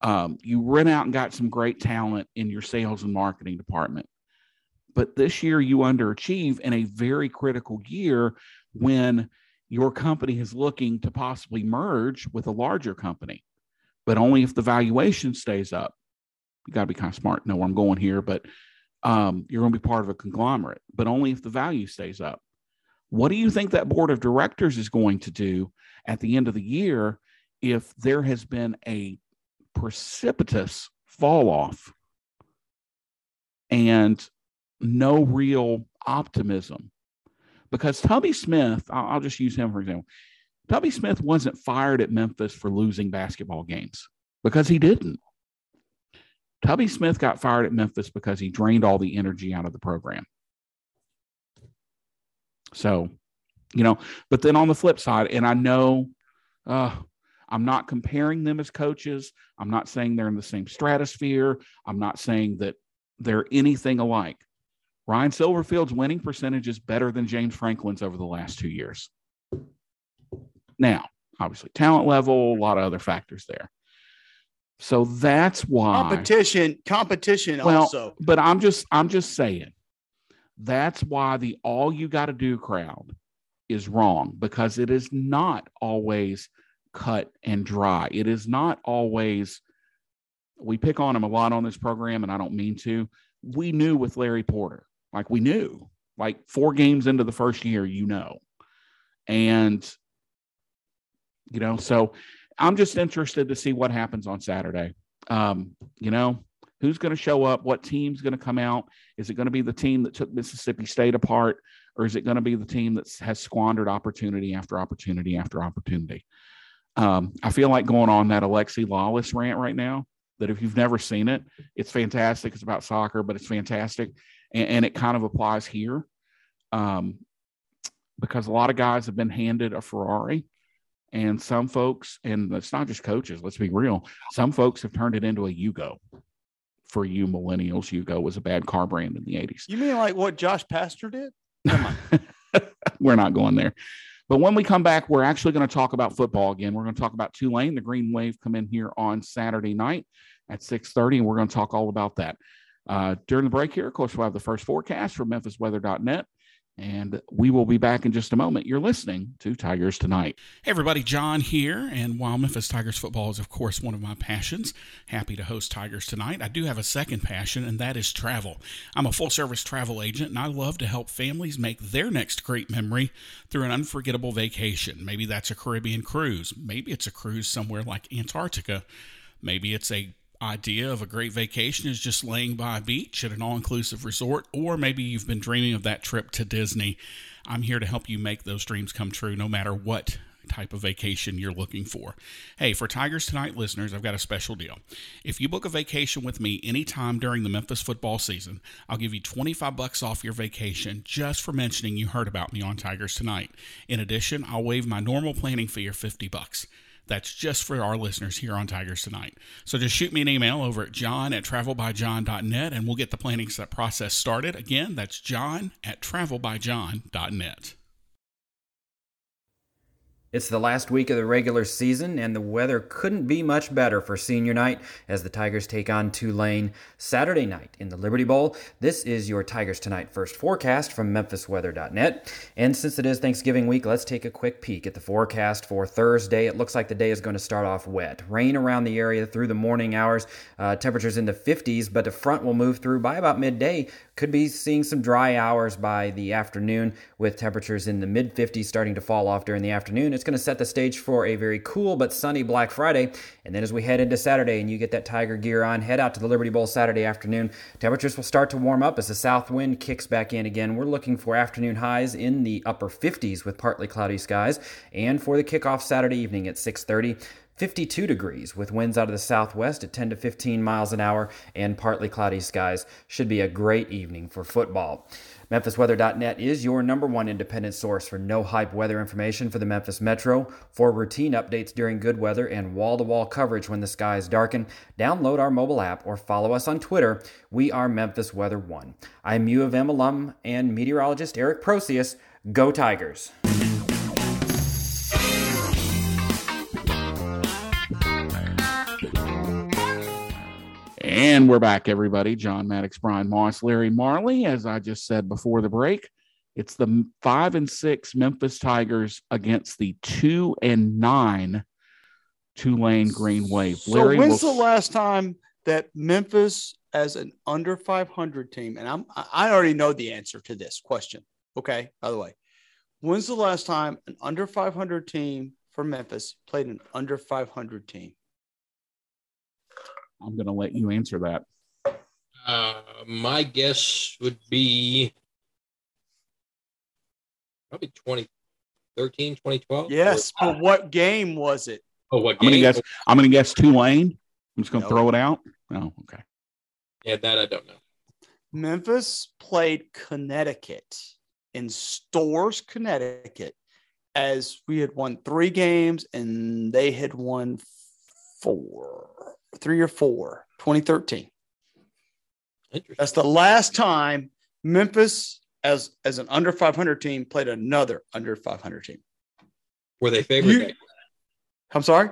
Um, you went out and got some great talent in your sales and marketing department. But this year you underachieve in a very critical year when your company is looking to possibly merge with a larger company, but only if the valuation stays up. You got to be kind of smart, know where I'm going here, but um, you're going to be part of a conglomerate, but only if the value stays up. What do you think that board of directors is going to do at the end of the year if there has been a precipitous fall off and no real optimism? Because Tubby Smith, I'll just use him for example. Tubby Smith wasn't fired at Memphis for losing basketball games because he didn't. Tubby Smith got fired at Memphis because he drained all the energy out of the program. So, you know, but then on the flip side, and I know uh, I'm not comparing them as coaches. I'm not saying they're in the same stratosphere. I'm not saying that they're anything alike. Ryan Silverfield's winning percentage is better than James Franklin's over the last two years. Now, obviously, talent level, a lot of other factors there. So that's why competition, competition well, also. But I'm just, I'm just saying that's why the all you got to do crowd is wrong because it is not always cut and dry. It is not always, we pick on him a lot on this program, and I don't mean to. We knew with Larry Porter, like we knew, like four games into the first year, you know. And, you know, so I'm just interested to see what happens on Saturday. Um, you know, who's going to show up? What team's going to come out? Is it going to be the team that took Mississippi State apart, or is it going to be the team that has squandered opportunity after opportunity after opportunity? Um, I feel like going on that Alexi Lalas rant right now. That if you've never seen it, it's fantastic. It's about soccer, but it's fantastic, and, and it kind of applies here, um, because a lot of guys have been handed a Ferrari, and some folks, and it's not just coaches. Let's be real. Some folks have turned it into a Yugo for you millennials, Yugo was a bad car brand in the 80s. You mean like what Josh Pastner did? we're not going there. But when we come back, we're actually going to talk about football again. We're going to talk about Tulane. The Green Wave come in here on Saturday night at 6:30, and we're going to talk all about that. Uh, during the break here, of course, we'll have the first forecast from MemphisWeather.net. And we will be back in just a moment. You're listening to Tigers Tonight. Hey, everybody, John here. And while Memphis Tigers football is, of course, one of my passions, happy to host Tigers Tonight, I do have a second passion, and that is travel. I'm a full service travel agent, and I love to help families make their next great memory through an unforgettable vacation. Maybe that's a Caribbean cruise, maybe it's a cruise somewhere like Antarctica, maybe it's a idea of a great vacation is just laying by a beach at an all inclusive resort, or maybe you've been dreaming of that trip to Disney. I'm here to help you make those dreams come true no matter what type of vacation you're looking for. Hey, for Tigers Tonight listeners, I've got a special deal. If you book a vacation with me anytime during the Memphis football season, I'll give you 25 bucks off your vacation just for mentioning you heard about me on Tigers Tonight. In addition, I'll waive my normal planning fee of 50 bucks. That's just for our listeners here on Tigers Tonight. So just shoot me an email over at john at travelbyjohn.net and we'll get the planning process started. Again, that's john at travelbyjohn.net. It's the last week of the regular season, and the weather couldn't be much better for senior night as the Tigers take on Tulane Saturday night in the Liberty Bowl. This is your Tigers Tonight first forecast from MemphisWeather.net. And since it is Thanksgiving week, let's take a quick peek at the forecast for Thursday. It looks like the day is going to start off wet. Rain around the area through the morning hours, uh, temperatures in the 50s, but the front will move through by about midday. Could be seeing some dry hours by the afternoon with temperatures in the mid 50s starting to fall off during the afternoon. It's going to set the stage for a very cool but sunny Black Friday. And then as we head into Saturday and you get that Tiger gear on, head out to the Liberty Bowl Saturday afternoon. Temperatures will start to warm up as the south wind kicks back in again. We're looking for afternoon highs in the upper 50s with partly cloudy skies. And for the kickoff Saturday evening at 6:30, 52 degrees with winds out of the southwest at 10 to 15 miles an hour and partly cloudy skies. Should be a great evening for football. MemphisWeather.net is your number one independent source for no hype weather information for the Memphis Metro. For routine updates during good weather and wall to wall coverage when the skies darken, download our mobile app or follow us on Twitter. We are Memphis Weather One. I'm U of M alum and meteorologist Erik Proseus. Go Tigers! And we're back, everybody. John Maddox, Bryan Moss, Larry Marley. As I just said before the break, it's the five and six Memphis Tigers against the two and nine Tulane Green Wave. So Larry, when's will... the last time that Memphis, as an under 500 team, and I'm I already know the answer to this question. Okay, by the way, when's the last time an under 500 team for Memphis played an under 500 team? I'm going to let you answer that. Uh, my guess would be probably 2013, 2012. Yes, or, but what game was it? Oh, what I'm game? Gonna guess, I'm going to guess Tulane. I'm just going to no. throw it out. Oh, okay. Yeah, that I don't know. Memphis played Connecticut in Storrs, Connecticut, as we had won three games and they had won four three or four, 2013. That's the last time Memphis, as as an under 500 team, played another under 500 team. Were they favored? You, I'm sorry.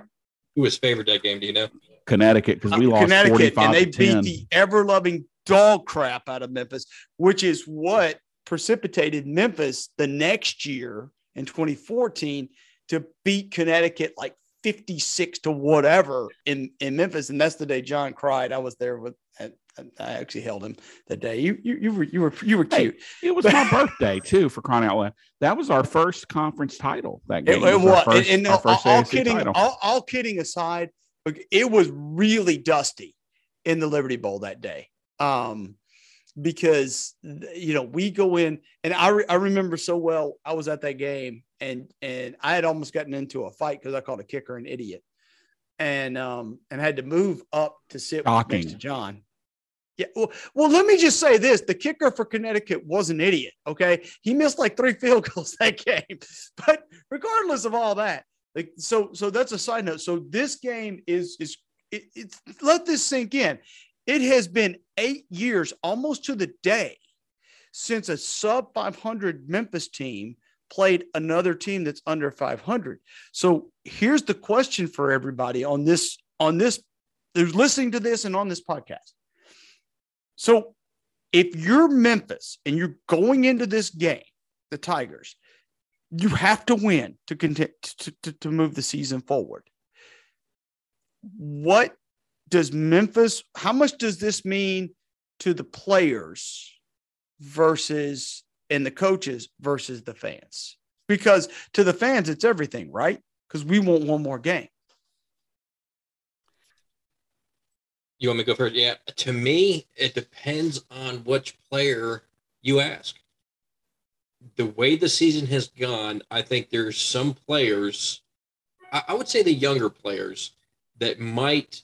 Who was favored that game? Do you know? Connecticut, because we uh, lost Connecticut, and they beat 10. the ever loving dog crap out of Memphis, which is what precipitated Memphis the next year in 2014 to beat Connecticut like 56 to whatever in, in Memphis. And that's the day John cried. I was there with, I actually held him that day. You, you, you were, you were, you were cute. Hey, it was my birthday too, for crying out loud. That was our first conference title that game. It, it was, first, and, and all, all kidding, all, all kidding aside, it was really dusty in the Liberty Bowl that day. Um, because you know we go in and I, re- I remember so well I was at that game and and I had almost gotten into a fight because I called a kicker an idiot and um and had to move up to sit Shocking. next to John. Yeah, well, well, let me just say this: the kicker for Connecticut was an idiot. Okay, he missed like three field goals that game. But regardless of all that, like so, so that's a side note. So this game is is it, it's let this sink in. It has been eight years, almost to the day, since a sub 500 Memphis team played another team that's under 500. So here's the question for everybody on this on this who's listening to this and on this podcast. So if you're Memphis and you're going into this game, the Tigers, you have to win to continue to, to, to move the season forward. What does Memphis, how much does this mean to the players versus and the coaches versus the fans? Because to the fans, it's everything, right? Because we want one more game. You want me to go first? Yeah. To me, it depends on which player you ask. The way the season has gone, I think there's some players, I, would say the younger players, that might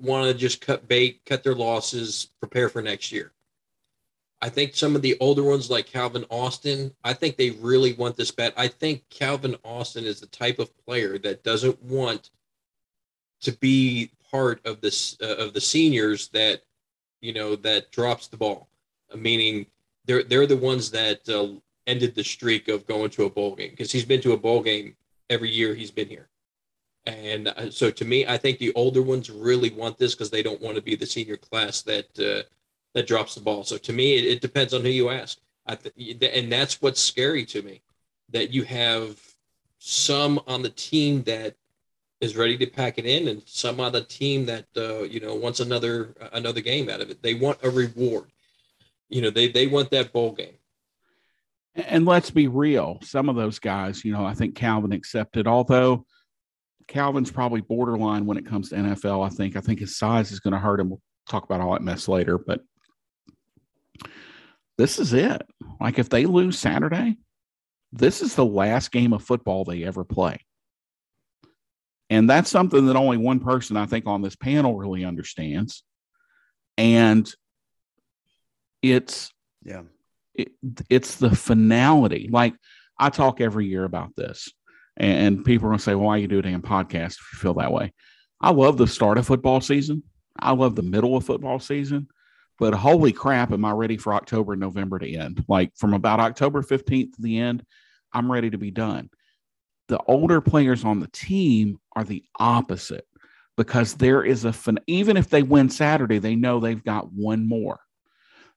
want to just cut bait, cut their losses, prepare for next year. I think some of the older ones like Calvin Austin, I think they really want this bet. I think Calvin Austin is the type of player that doesn't want to be part of this uh, of the seniors that you know that drops the ball. Meaning they're they're the ones that uh, ended the streak of going to a bowl game because he's been to a bowl game every year he's been here. And uh, so to me, I think the older ones really want this because they don't want to be the senior class that uh, that drops the ball. So to me, it, it depends on who you ask. Th- and that's what's scary to me that you have some on the team that is ready to pack it in and some on the team that uh, you know wants another another game out of it. They want a reward. You know, they they want that bowl game. And let's be real, some of those guys, you know, I think Calvin accepted, although Calvin's probably borderline when it comes to NFL. I think. I think his size is going to hurt him. We'll talk about all that mess later, but this is it. Like if they lose Saturday, this is the last game of football they ever play. And that's something that only one person I think on this panel really understands. And it's yeah. It, it's the finality. Like I talk every year about this and people are going to say, well, why you do a damn podcast if you feel that way? I love the start of football season. I love the middle of football season. But holy crap, am I ready for October and November to end? Like from about October 15th to the end, I'm ready to be done. The older players on the team are the opposite because there is a fin- even if they win Saturday, they know they've got one more.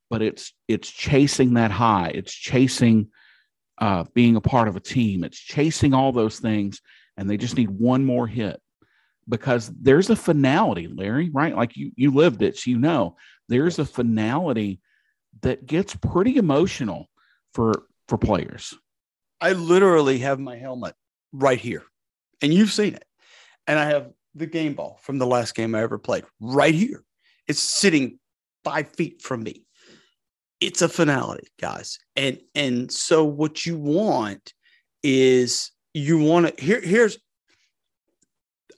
But it's it's chasing that high. It's chasing uh, being a part of a team. It's chasing all those things, and they just need one more hit because there's a finality, Larry. Right? Like you you lived it, so you know there's a finality that gets pretty emotional for for players. I literally have my helmet right here, and you've seen it, and I have the game ball from the last game I ever played right here. It's sitting five feet from me it's a finality, guys. And and so what you want is you want to here here's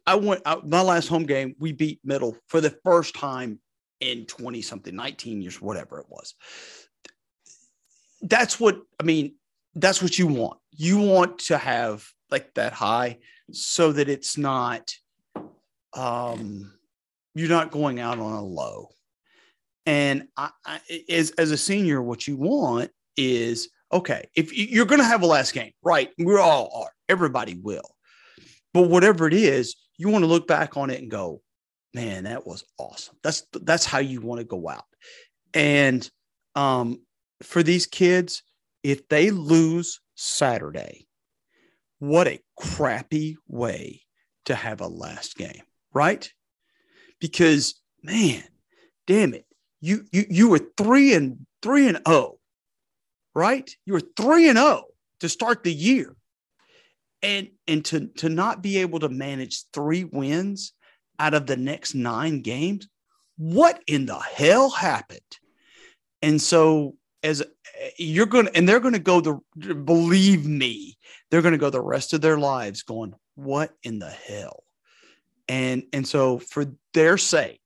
I went I, my last home game we beat middle for the first time in 20 something 19 years whatever it was. That's what i mean that's what you want. You want to have like that high so that it's not um you're not going out on a low and I, I, as, as a senior, what you want is okay, if you're going to have a last game, right? We all are, everybody will. But whatever it is, you want to look back on it and go, man, that was awesome. That's that's how you want to go out. And um, for these kids, if they lose Saturday, what a crappy way to have a last game, right? Because man, damn it, you you you were three and three and oh, right? You were three and oh to start the year, and and to to not be able to manage three wins out of the next nine games, what in the hell happened? And so as you're going to, and they're going to go the, believe me, they're going to go the rest of their lives going, what in the hell? And, and so for their sake,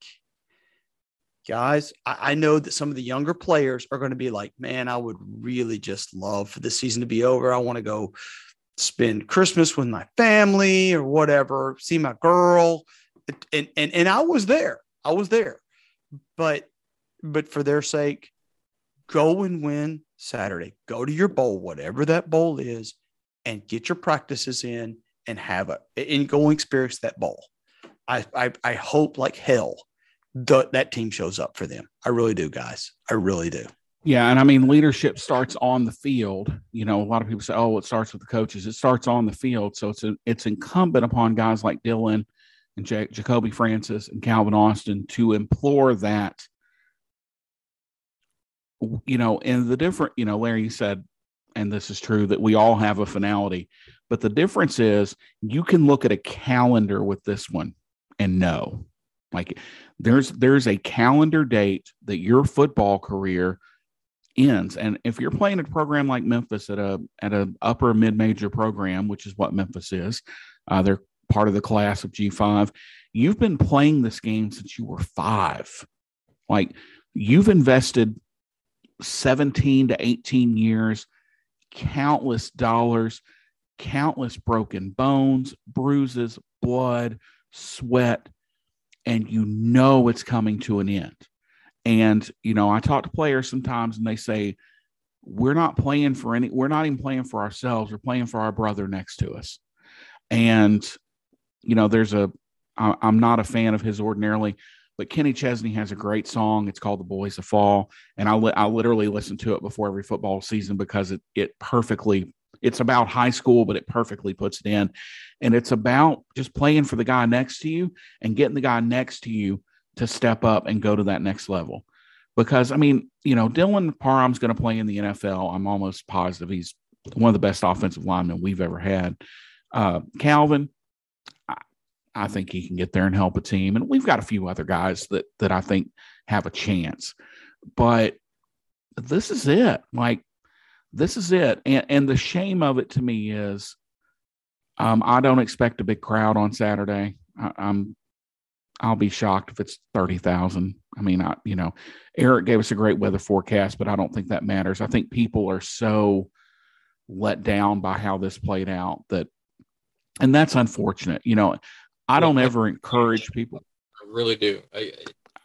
guys, I, I know that some of the younger players are going to be like, man, I would really just love for this season to be over. I want to go spend Christmas with my family or whatever, see my girl. And, and, and I was there. I was there. But, but for their sake, go and win Saturday. Go to your bowl, whatever that bowl is, and get your practices in and have a and go experience that bowl. I I, I hope like hell the, that team shows up for them. I really do, guys. I really do. Yeah, and I mean leadership starts on the field. You know, a lot of people say, "Oh, it starts with the coaches." It starts on the field, so it's a, it's incumbent upon guys like Dylan and J- Jacobi Francis and Calvin Austin to implore that you know, and the different, you know, Larry said, and this is true, that we all have a finality. But the difference is you can look at a calendar with this one and know. Like there's there's a calendar date that your football career ends. And if you're playing a program like Memphis at a at an upper mid major program, which is what Memphis is, uh, they're part of the class of G5. You've been playing this game since you were five. Like you've invested 17 to 18 years, countless dollars, countless broken bones, bruises, blood, sweat, and you know it's coming to an end. And, you know, I talk to players sometimes and they say, we're not playing for any, we're not even playing for ourselves. We're playing for our brother next to us. And, you know, there's a, I'm not a fan of his ordinarily, but Kenny Chesney has a great song. It's called "The Boys of Fall," and I li- I literally listen to it before every football season because it it perfectly. It's about high school, but it perfectly puts it in, and it's about just playing for the guy next to you and getting the guy next to you to step up and go to that next level. Because I mean, you know, Dylan Parham's going to play in the NFL. I'm almost positive he's one of the best offensive linemen we've ever had. Uh, Calvin, I think he can get there and help a team. And we've got a few other guys that that I think have a chance. But this is it. Like this is it. And and the shame of it to me is um, I don't expect a big crowd on Saturday. I, I'm I'll be shocked if it's thirty thousand. I mean, I you know, Eric gave us a great weather forecast, but I don't think that matters. I think people are so let down by how this played out that and that's unfortunate. You know, I don't ever encourage people. I really do. I,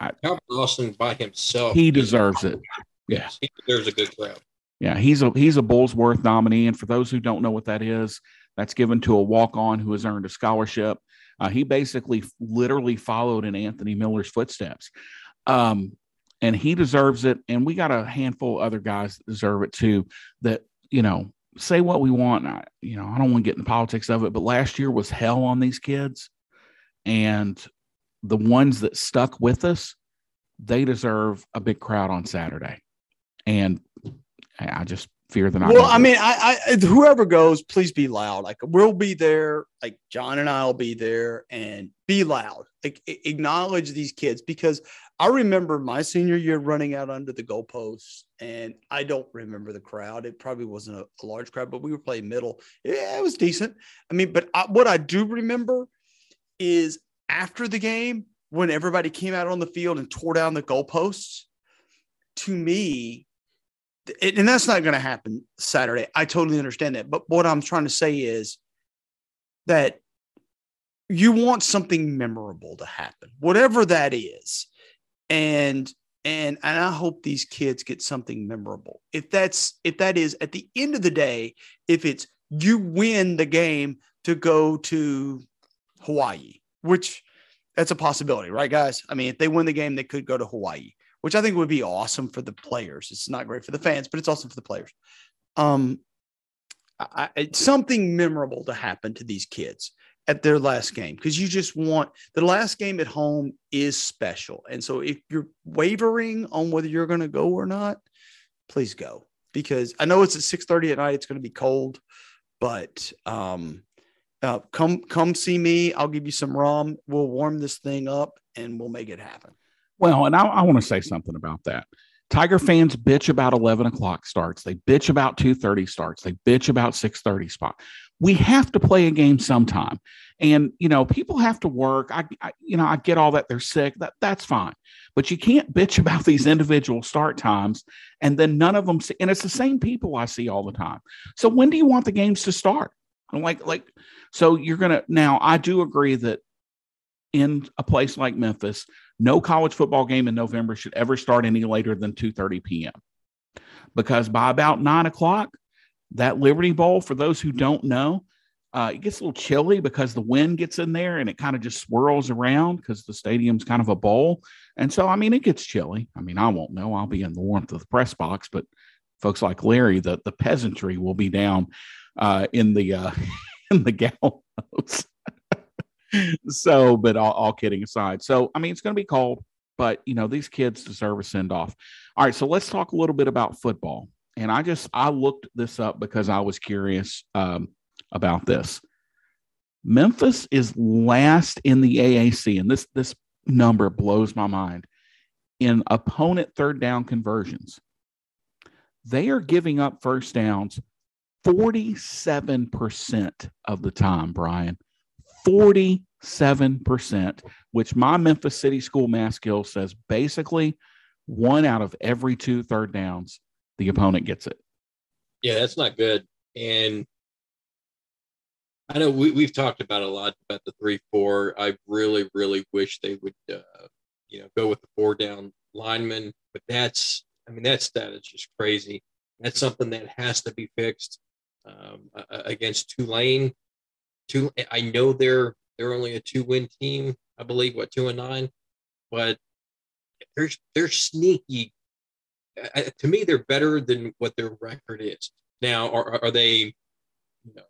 I, Calvin Austin by himself. He deserves it. Yeah, he deserves a good crowd. Yeah, he's a he's a Burlsworth nominee, and for those who don't know what that is, that's given to a walk on who has earned a scholarship. Uh, he basically literally followed in Anthony Miller's footsteps, um, and he deserves it. And we got a handful of other guys that deserve it too. That you know, say what we want. I, you know, I don't want to get in the politics of it, but last year was hell on these kids and the ones that stuck with us, they deserve a big crowd on Saturday. And I just fear that. Well, I mean, I, I, whoever goes, please be loud. Like we'll be there. Like John and I will be there, and be loud. Like acknowledge these kids because I remember my senior year running out under the goalposts, and I don't remember the crowd. It probably wasn't a, a large crowd, but we were playing middle. Yeah, it was decent. I mean, but I, what I do remember is after the game when everybody came out on the field and tore down the goalposts. To me, and that's not going to happen Saturday. I totally understand that. But what I'm trying to say is that you want something memorable to happen, whatever that is. And and and I hope these kids get something memorable. If that's if that is at the end of the day, if it's you win the game to go to Hawaii, which that's a possibility, right, guys? I mean, if they win the game, they could go to Hawaii, which I think would be awesome for the players. It's not great for the fans, but it's awesome for the players. Um, I, it's something memorable to happen to these kids. at their last game because you just want the last game at home is special. And so if you're wavering on whether you're going to go or not, please go because I know it's at 6:30 at night. It's going to be cold, but um, uh, come come see me. I'll give you some rum. We'll warm this thing up and we'll make it happen. Well, and I, I want to say something about that. Tiger mm-hmm. fans bitch about 11 o'clock starts. They bitch about 2.30 starts. They bitch about 6.30 spot. We have to play a game sometime. And, you know, people have to work. I, I, you know, I get all that they're sick. That That's fine. But you can't bitch about these individual start times and then none of them. See, and it's the same people I see all the time. So when do you want the games to start? I'm like, like, so you're going to, now I do agree that in a place like Memphis, no college football game in November should ever start any later than 2:30 p.m. Because by about nine o'clock, that Liberty Bowl, for those who don't know, uh, it gets a little chilly because the wind gets in there and it kind of just swirls around because the stadium's kind of a bowl. And so, I mean, it gets chilly. I mean, I won't know. I'll be in the warmth of the press box, but folks like Larry, the, the peasantry will be down uh, in the uh, in the gallows so, but all, all kidding aside, so I mean, it's going to be cold, but you know, these kids deserve a send off. All right, so let's talk a little bit about football. And I just I looked this up because I was curious um, about this. Memphis is last in the AAC, and this this number blows my mind. In opponent third down conversions, they are giving up first downs 47% of the time, Bryan. 47%, which my Memphis City School math skill says basically one out of every two third downs, the opponent gets it. Yeah, that's not good. And I know we, we've talked about a lot about the three four. I really, really wish they would, uh, you know, go with the four down lineman. But that's, I mean, that stat is just crazy. That's something that has to be fixed um, against Tulane two. I know they're they're only a two win team. I believe what two and nine, but they're they're sneaky. Uh, to me, they're better than what their record is now. Are are they, you know,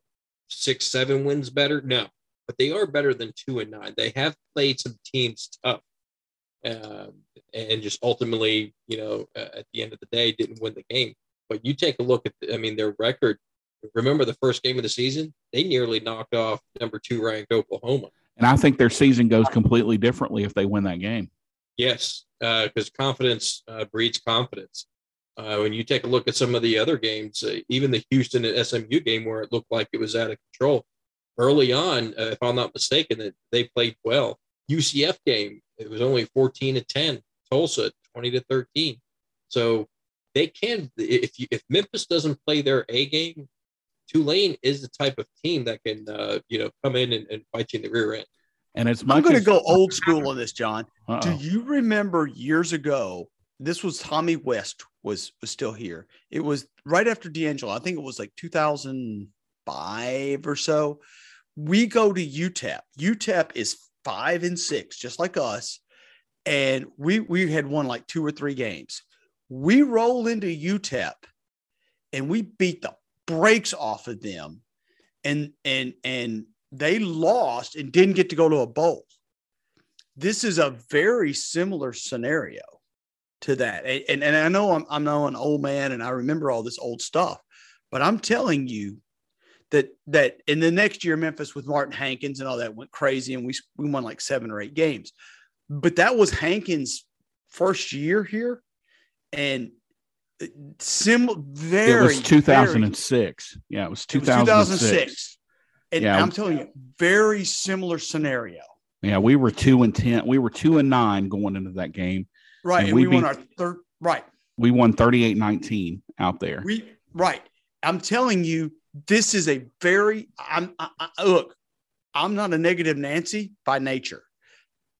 six seven wins better? No, but they are better than two and nine. They have played some teams tough, um, and just ultimately, you know, uh, at the end of the day, didn't win the game. But you take a look at, the, I mean, their record remember the first game of the season? They nearly knocked off number two ranked Oklahoma. And I think their season goes completely differently if they win that game. Yes, because uh, confidence uh, breeds confidence. Uh, when you take a look at some of the other games, uh, even the Houston and SMU game where it looked like it was out of control early on, uh, if I'm not mistaken, that they played well. UCF game, it was only 14 to 10. Tulsa 20 to 13. So they can if you, if Memphis doesn't play their A game, Tulane is the type of team that can, uh, you know, come in and, and, fight you in the rear end. And it's I'm going to go old school on this, John. Uh-oh. Do you remember years ago? This was Tommy West was was still here. It was right after DeAngelo. I think it was like 2005 or so. We go to UTEP. UTEP is five and six, just like us, and we we had won like two or three games. We roll into UTEP, and we beat the breaks off of them and and and they lost and didn't get to go to a bowl. This is a very similar scenario to that. And, and i know I'm, I'm now an old man and i remember all this old stuff but i'm telling you that that in the next year memphis with martin hankins and all that went crazy and we, we won like seven or eight games. But that was hankins first year here and sim very it was 2006 very, yeah it was 2006, 2006. and yeah. i'm telling you very similar scenario. Yeah we were two and ten we were two and nine going into that game. Right and, and we, we beat, won our third right. We won 38 19 out there. We right. I'm telling you this is a very i'm I, I, look i'm not a negative nancy by nature.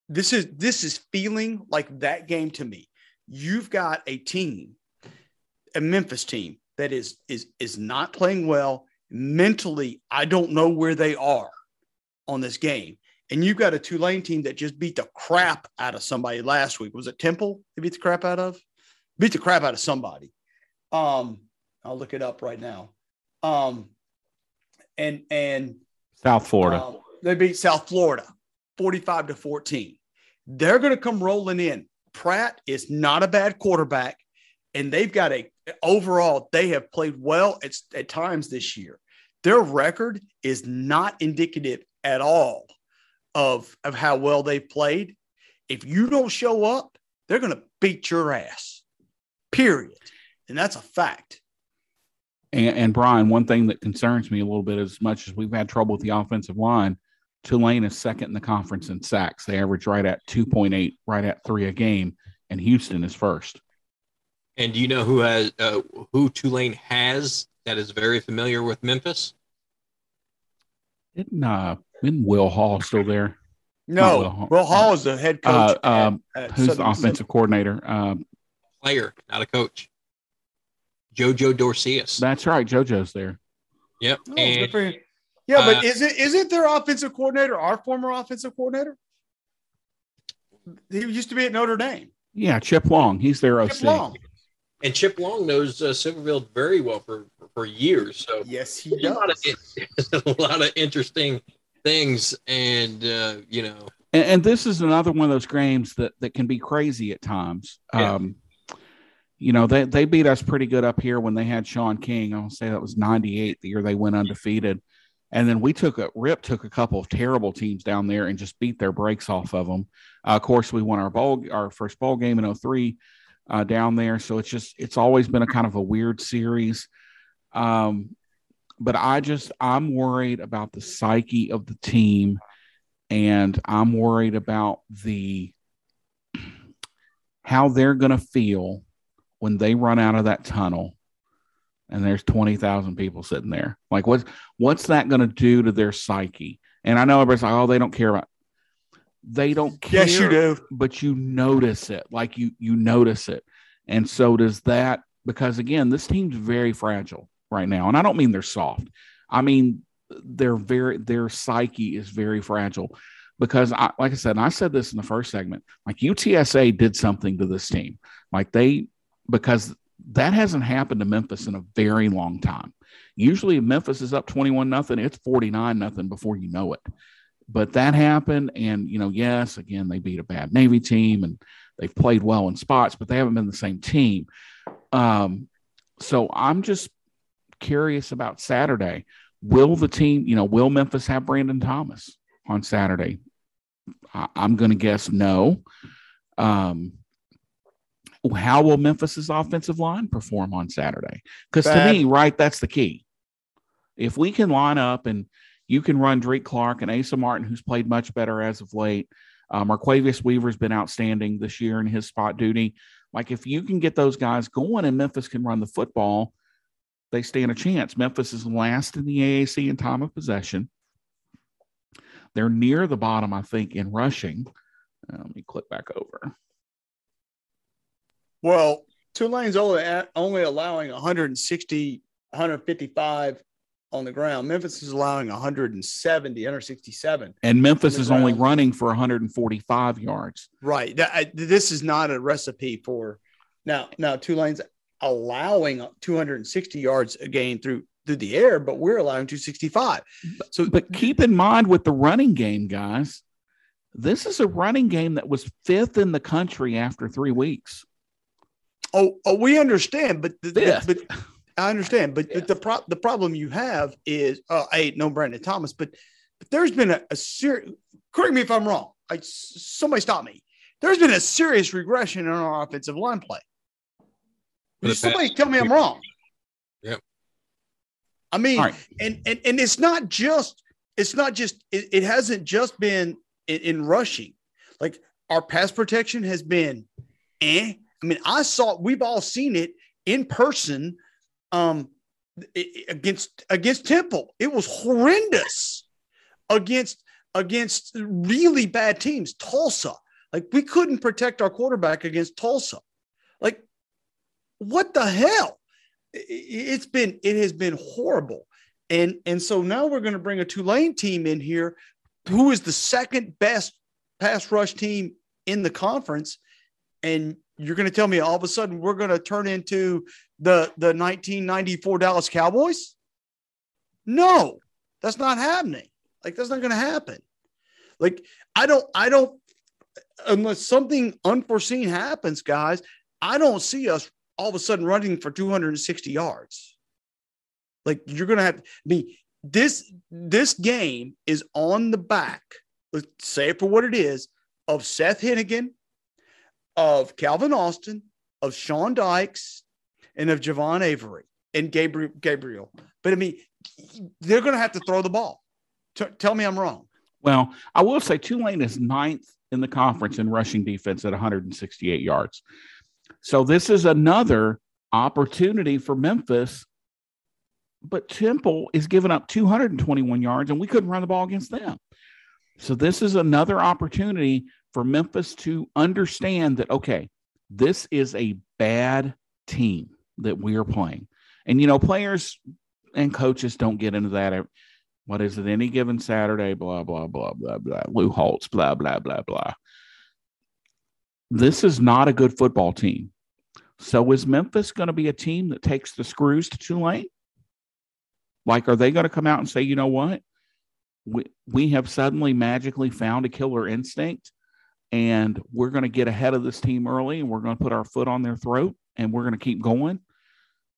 This is this is feeling like that game to me. You've got a team a Memphis team that is is is not playing well mentally. I don't know where they are on this game. And you've got a Tulane team that just beat the crap out of somebody last week. Was it Temple? They beat the crap out of? Beat the crap out of somebody. Um, I'll look it up right now. Um, and and South Florida. Um, They beat South Florida 45 to 14. They're going to come rolling in. Pratt is not a bad quarterback, and they've got a overall, they have played well at, at times this year. Their record is not indicative at all of, of how well they've played. If you don't show up, they're going to beat your ass, period. And that's a fact. And, and, Bryan, one thing that concerns me a little bit, as much as we've had trouble with the offensive line, Tulane is second in the conference in sacks. They average right at 2.8, right at three a game, and Houston is first. And do you know who has uh, who Tulane has that is very familiar with Memphis? Isn't uh, isn't Will Hall still there? No, Will Hall. Will Hall, is the head coach. Uh, um, at, at who's Southern the offensive City. coordinator? Um, Player, not a coach. Jojo Dorceus. That's right. Jojo's there. Yep. Oh, and, yeah, but uh, is it isn't their offensive coordinator our former offensive coordinator? He used to be at Notre Dame. Yeah, Chip Long. He's their OC. Chip Long. And Chip Long knows uh, Silverfield very well for, for years. So yes, he does. A lot of, a lot of interesting things, and uh, you know, and, and, this is another one of those games that that can be crazy at times. Yeah. Um, you know, they they beat us pretty good up here when they had Shaun King. I'll say that was '98, the year they went undefeated. And then we took a Rip took a couple of terrible teams down there and just beat their breaks off of them. Uh, of course, we won our bowl our first bowl game in 03 uh, down there. So it's just it's always been a kind of a weird series. Um, but I just I'm worried about the psyche of the team, and I'm worried about the how they're going to feel when they run out of that tunnel and there's 20,000 people sitting there. Like what's what's that going to do to their psyche? And I know everybody's like, "Oh, they don't care about they don't care. Yes, you do. But you notice it. Like you you notice it. And so does that because again, this team's very fragile right now. And I don't mean they're soft. I mean they're very their psyche is very fragile because I, like I said, and I said this in the first segment, like UTSA did something to this team. Like they because that hasn't happened to Memphis in a very long time. Usually Memphis is up 21 nothing, it's 49 nothing before you know it but that happened. And, you know, yes, again, they beat a bad Navy team and they've played well in spots, but they haven't been the same team. Um, so I'm just curious about Saturday. Will the team, you know, will Memphis have Brandon Thomas on Saturday? I, am going to guess no. Um, how will Memphis's offensive line perform on Saturday? Because to me, right, that's the key. If we can line up and you can run Drake Clark and Asa Martin, who's played much better as of late. Um, Marquavius Weaver's been outstanding this year in his spot duty. Like if you can get those guys going and Memphis can run the football, they stand a chance. Memphis is last in the AAC in time of possession. They're near the bottom, I think, in rushing. Uh, let me click back over. Well, Tulane's only only allowing 160, 155 on the ground. Memphis is allowing 170, 167. And Memphis is ground. only running for 145 yards. Right. That, this is not a recipe for now. Now Tulane's allowing 260 yards a game through through the air, but we're allowing 265. So, but keep in mind with the running game, guys, this is a running game that was fifth in the country after three weeks. Oh, oh we understand, but the, but I understand, but, yeah. but the pro- the problem you have is, uh, I no Brandon Thomas, but but there's been a, a serious. Correct me if I'm wrong. I somebody stop me. There's been a serious regression in our offensive line play. Somebody tell me I'm wrong. Yep. I mean, right. and, and and it's not just it's not just it, it hasn't just been in, in, rushing. Like our pass protection has been eh. I mean, I saw we've all seen it in person um, against against Temple. It was horrendous against against really bad teams. Tulsa, like we couldn't protect our quarterback against Tulsa. Like, what the hell? It's been it has been horrible, and and so now we're going to bring a Tulane team in here, who is the second best pass rush team in the conference, and you're going to tell me all of a sudden we're going to turn into the the 1994 Dallas Cowboys? No, that's not happening. Like that's not going to happen. Like I don't, I don't, unless something unforeseen happens, guys. I don't see us all of a sudden running for 260 yards. Like you're going to have. I mean, this this game is on the back. Let's say it for what it is of Seth Henigan, of Calvin Austin, of Sean Dykes, and of Javon Ivory and Gabriel. Gabriel. But I mean, they're going to have to throw the ball. T- tell me I'm wrong. Well, I will say Tulane is ninth in the conference in rushing defense at 168 yards. So this is another opportunity for Memphis. But Temple is giving up 221 yards, and we couldn't run the ball against them. So this is another opportunity for Memphis to understand that, okay, this is a bad team that we are playing. And, you know, players and coaches don't get into that. What is it? Any given Saturday, blah, blah, blah, blah, blah. Lou Holtz, blah, blah, blah, blah. This is not a good football team. So is Memphis going to be a team that takes the screws to Tulane? Like, are they going to come out and say, you know what? We, we have suddenly magically found a killer instinct and we're going to get ahead of this team early and we're going to put our foot on their throat and we're going to keep going.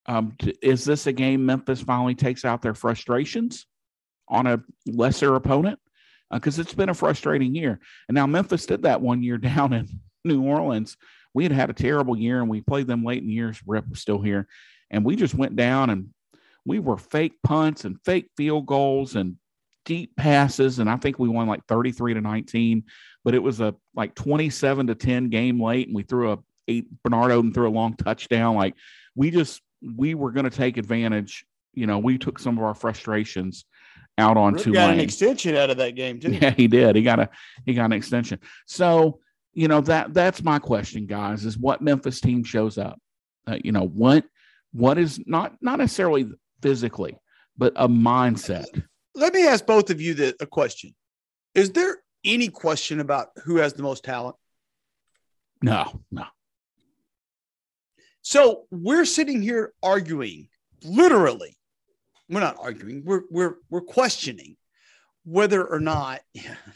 Um, is this a game Memphis finally takes out their frustrations on a lesser opponent? Because uh, it's been a frustrating year. And now Memphis did that one year down in New Orleans. We had had a terrible year and we played them late in the year. Rip was still here. And we just went down and we were fake punts and fake field goals and deep passes. And I think we won like 33 to 19, but it was a like 27 to 10 game late. And we threw a eight, Bernard Odom threw a long touchdown. Like we just, we were going to take advantage. You know, we took some of our frustrations out on Tulane. Got an extension out of that game too. Yeah, he did. He got a he got an extension. So you know that that's my question, guys. Is what Memphis team shows up? Uh, you know what what is not not necessarily physically, but a mindset. Let me ask both of you the, a question. Is there any question about who has the most talent? No, no. So we're sitting here arguing, literally. We're not arguing. We're we're we're questioning whether or not,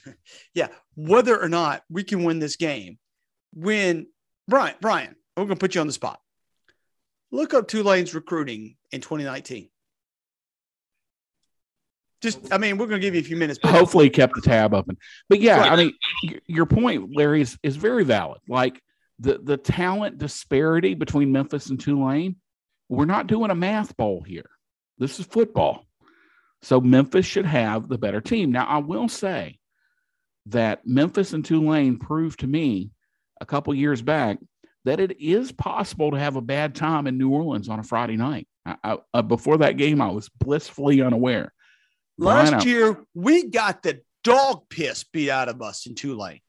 yeah, whether or not we can win this game. When Bryan, Bryan, we're gonna put you on the spot. Look up Tulane's recruiting in 2019. Just, I mean, we're going to give you a few minutes. Hopefully, kept the tab open. But yeah, right. I mean, your point, Larry, is, is very valid. Like the the talent disparity between Memphis and Tulane, we're not doing a math bowl here. This is football. So Memphis should have the better team. Now, I will say that Memphis and Tulane proved to me a couple years back that it is possible to have a bad time in New Orleans on a Friday night. I, I, uh, before that game, I was blissfully unaware. Last year, we got the dog piss beat out of us in Tulane.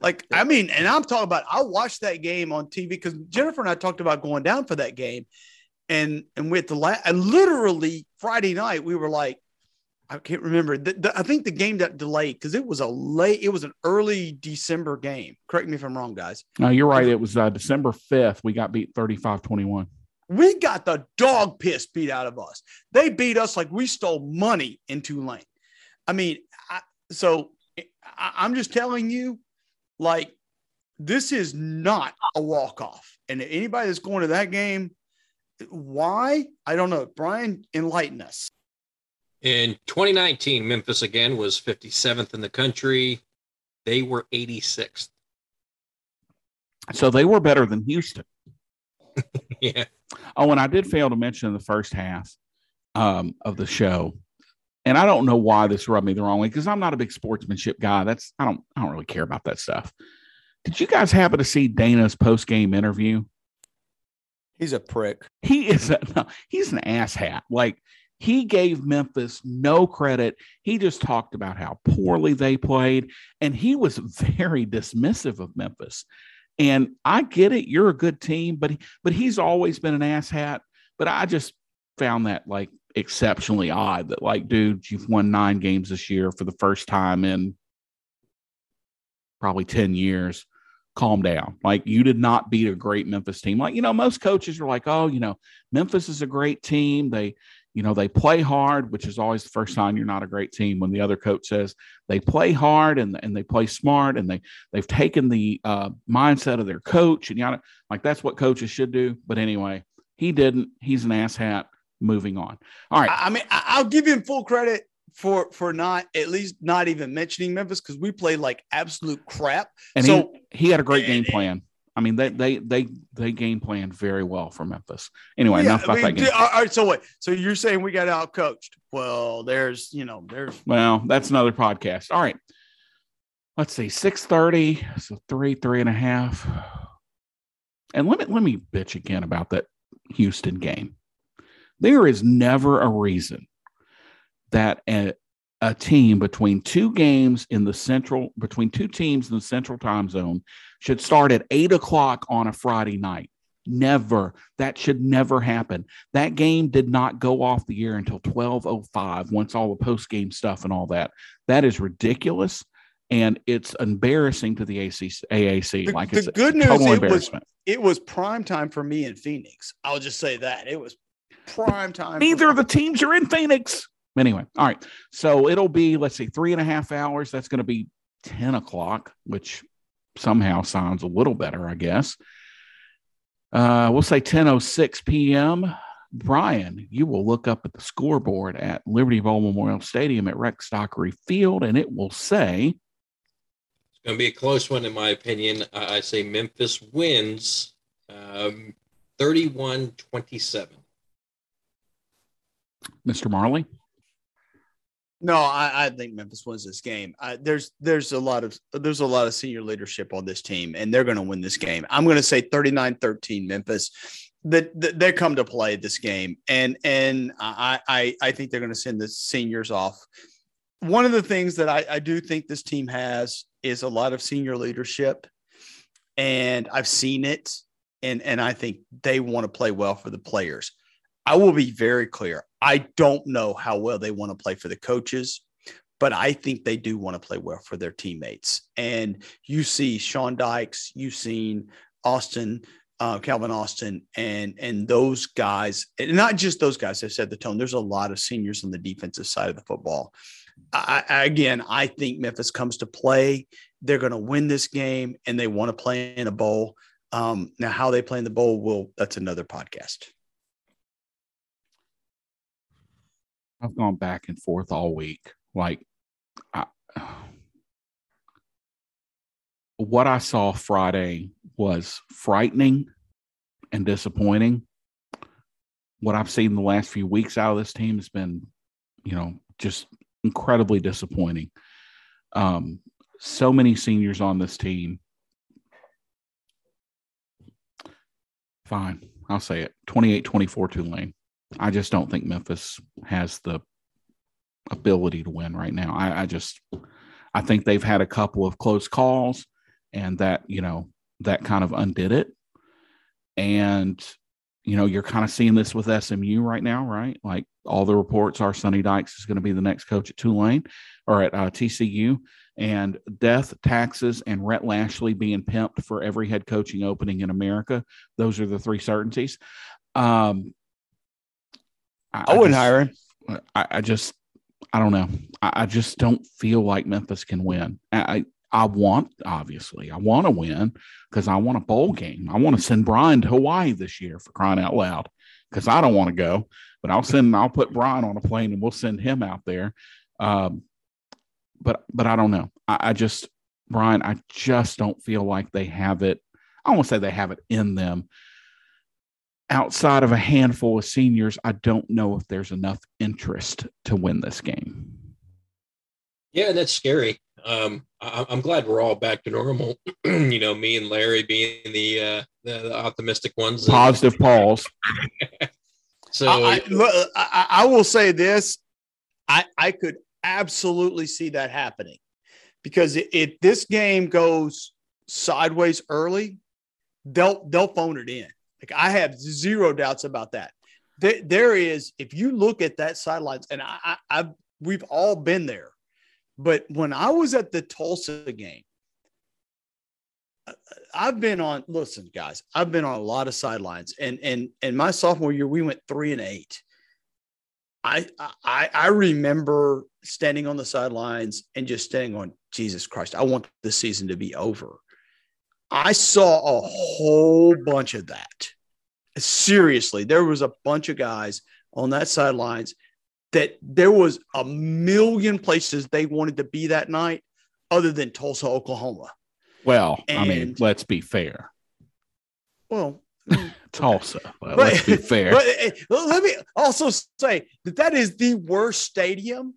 Like, I mean, and I'm talking about, I watched that game on TV because Jennifer and I talked about going down for that game. And, and with the last, and literally Friday night, we were like, I can't remember. The, the, I think the game got delayed because it was a late, it was an early December game. Correct me if I'm wrong, guys. No, you're right. It was uh, December 5th. We got beat 35 21. We got the dog piss beat out of us. They beat us like we stole money in Tulane. I mean, I, so I, I'm just telling you, like, this is not a walk off. And anybody that's going to that game, why? I don't know. Bryan, enlighten us. In 2019, Memphis again was 57th in the country. They were 86th. So they were better than Houston. yeah. Oh, and I did fail to mention in the first half um, of the show and I don't know why this rubbed me the wrong way because I'm not a big sportsmanship guy. That's I don't I don't really care about that stuff. Did you guys happen to see Dana's post game interview? He's a prick. He is a no, he's an asshat. Like he gave Memphis no credit. He just talked about how poorly they played, and he was very dismissive of Memphis. And I get it, you're a good team, but but he's always been an asshat. But I just found that like exceptionally odd that like dude you've won nine games this year for the first time in probably 10 years. Calm down. Like you did not beat a great memphis team. Like you know most coaches are like oh you know memphis is a great team. They you know, they play hard, which is always the first sign you're not a great team when the other coach says they play hard and, and they play smart and they they've taken the uh, mindset of their coach and yada like that's what coaches should do. But anyway, he didn't. He's an asshat. Moving on. All right. I mean, I'll give him full credit for for not at least not even mentioning Memphis because we played like absolute crap. And so he, he had a great game plan. I mean, they they they they game planned very well for Memphis. Anyway, yeah, enough about I mean, that game. All right, so what? So you're saying we got out coached? Well, there's you know there's Well, that's another podcast. All right. Let's see, six thirty, so three, three and a half. And let me let me bitch again about that Houston game. There is never a reason that a, a team between two games in the central between two teams in the central time zone should start at eight o'clock on a Friday night. Never. That should never happen. That game did not go off the air until 12:05 once all the post-game stuff and all that. That is ridiculous and it's embarrassing to the ACC, AAC. the, like the it's good news. total It was it was prime time for me in Phoenix. I'll just say that it was prime time. Neither of the teams are in Phoenix. Anyway, all right. So it'll be, let's see, three and a half hours. That's going to be 10 o'clock, which somehow sounds a little better, I guess. Uh, we'll say 10.06 p.m. Bryan, you will look up at the scoreboard at Liberty Bowl Memorial Stadium at Rex Dockery Field, and it will say, It's going to be a close one, in my opinion. I I say Memphis wins um, 31 27. Mr. Marley. No, I, I think Memphis wins this game. I, there's there's a lot of there's a lot of senior leadership on this team, and they're going to win this game. I'm going to say 39-13 Memphis. That they come to play this game, and and I I, I think they're going to send the seniors off. One of the things that I, I do think this team has is a lot of senior leadership, and I've seen it, and and I think they want to play well for the players. I will be very clear. I don't know how well they want to play for the coaches, but I think they do want to play well for their teammates. And you see Sean Dykes, you've seen Austin, uh, Calvin Austin, and and those guys, and not just those guys have set the tone. There's a lot of seniors on the defensive side of the football. I, again, I think Memphis comes to play. They're going to win this game, and they want to play in a bowl. Um, now, how they play in the bowl will that's another podcast. I've gone back and forth all week. Like, I, what I saw Friday was frightening and disappointing. What I've seen the last few weeks out of this team has been, you know, just incredibly disappointing. Um, so many seniors on this team. Fine, I'll say it 28 24 Tulane. I just don't think Memphis has the ability to win right now. I, I, just I think they've had a couple of close calls and that, you know, that kind of undid it. And, you know, you're kind of seeing this with SMU right now, right? Like all the reports are Sonny Dykes is going to be the next coach at Tulane or at uh, TCU. And death, taxes, and Rhett Lashlee being pimped for every head coaching opening in America. Those are the three certainties. Um, I, I wouldn't just, hire him. I, I, just, I don't know. I, I, just don't feel like Memphis can win. I, I want, obviously, I want to win because I want a bowl game. I want to send Bryan to Hawaii this year for crying out loud because I don't want to go, but I'll send, I'll put Bryan on a plane and we'll send him out there. Um, but, but I don't know. I, just, Bryan, I just don't feel like they have it. I won't say they have it in them outside of a handful of seniors, I don't know if there's enough interest to win this game. Yeah, that's scary. Um, I, am glad we're all back to normal. you know, me and Larry being the uh, the, the optimistic ones. Positive Pauls. so I, I, I will say this: I I could absolutely see that happening because if this game goes sideways early, they'll they'll phone it in. Like I have zero doubts about that. There, there is, if you look at that sidelines, and I, I, I've, we've all been there, but when I was at the Tulsa game, I've been on. Listen, guys, I've been on a lot of sidelines, and and and my sophomore year we went three and eight. I I I remember standing on the sidelines and just standing on Jesus Christ. I want the season to be over. I saw a whole bunch of that. Seriously, there was a bunch of guys on that sidelines that there was a million places they wanted to be that night other than Tulsa, Oklahoma. Well, and, I mean, let's be fair. Well, Tulsa. Well, but, let's be fair. But, eh, let me also say that that is the worst stadium.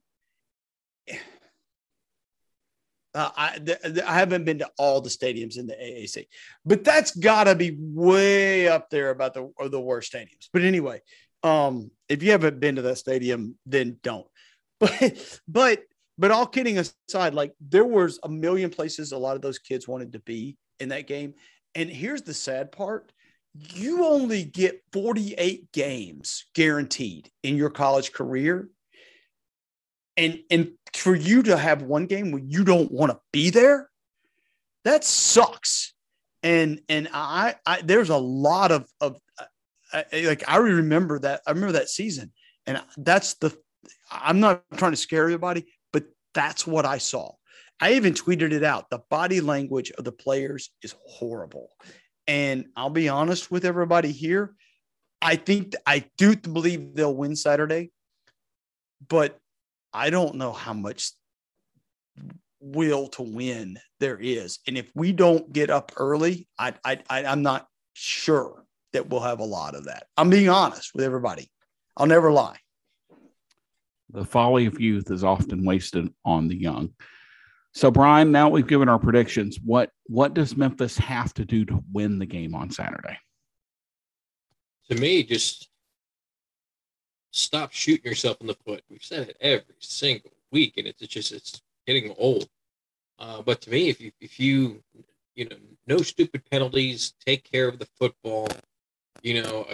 Uh, I, I haven't been to all the stadiums in the AAC, but that's got to be way up there about the the worst stadiums. But anyway, um, if you haven't been to that stadium, then don't. But but but all kidding aside, like there was a million places a lot of those kids wanted to be in that game. And here's the sad part you only get 48 games guaranteed in your college career. And, and for you to have one game where you don't want to be there, that sucks. And and I, I there's a lot of of uh, like I remember that I remember that season, and that's the I'm not trying to scare everybody, but that's what I saw. I even tweeted it out. The body language of the players is horrible. And I'll be honest with everybody here. I think I do believe they'll win Saturday, but I don't know how much will to win there is. And if we don't get up early, I, I, I I'm not sure that we'll have a lot of that. I'm being honest with everybody. I'll never lie. The folly of youth is often wasted on the young. So, Bryan, now we've given our predictions. What what does Memphis have to do to win the game on Saturday? To me, just stop shooting yourself in the foot. We've said it every single week, and it's just it's getting old. Uh, but to me, if you if you you know no stupid penalties, take care of the football. You know,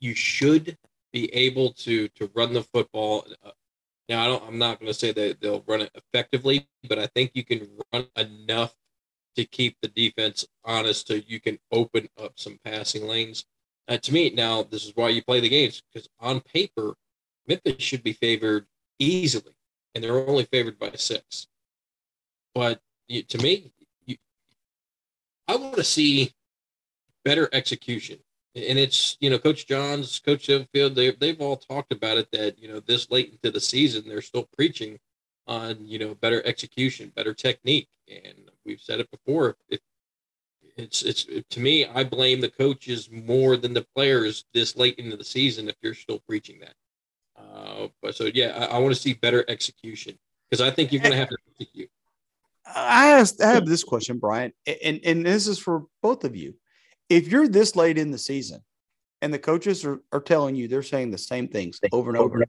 you should be able to to run the football. Uh, now, I don't. I'm not going to say that they'll run it effectively, but I think you can run enough to keep the defense honest, so you can open up some passing lanes. Uh, to me, now this is why you play the games because on paper, Memphis should be favored easily, and they're only favored by six. But you, to me, you, I want to see better execution. And it's you know coach johns coach Field, they, they've all talked about it that you know this late into the season they're still preaching on you know better execution better technique. And we've said it before it, it's it's to me i blame the coaches more than the players this late into the season if you're still preaching that uh, but so yeah i, I want to see better execution because i think you're going to have to execute I asked, I have this question, Bryan, and, and this is for both of you if you're this late in the season and the coaches are, are telling you they're saying the same things over and over,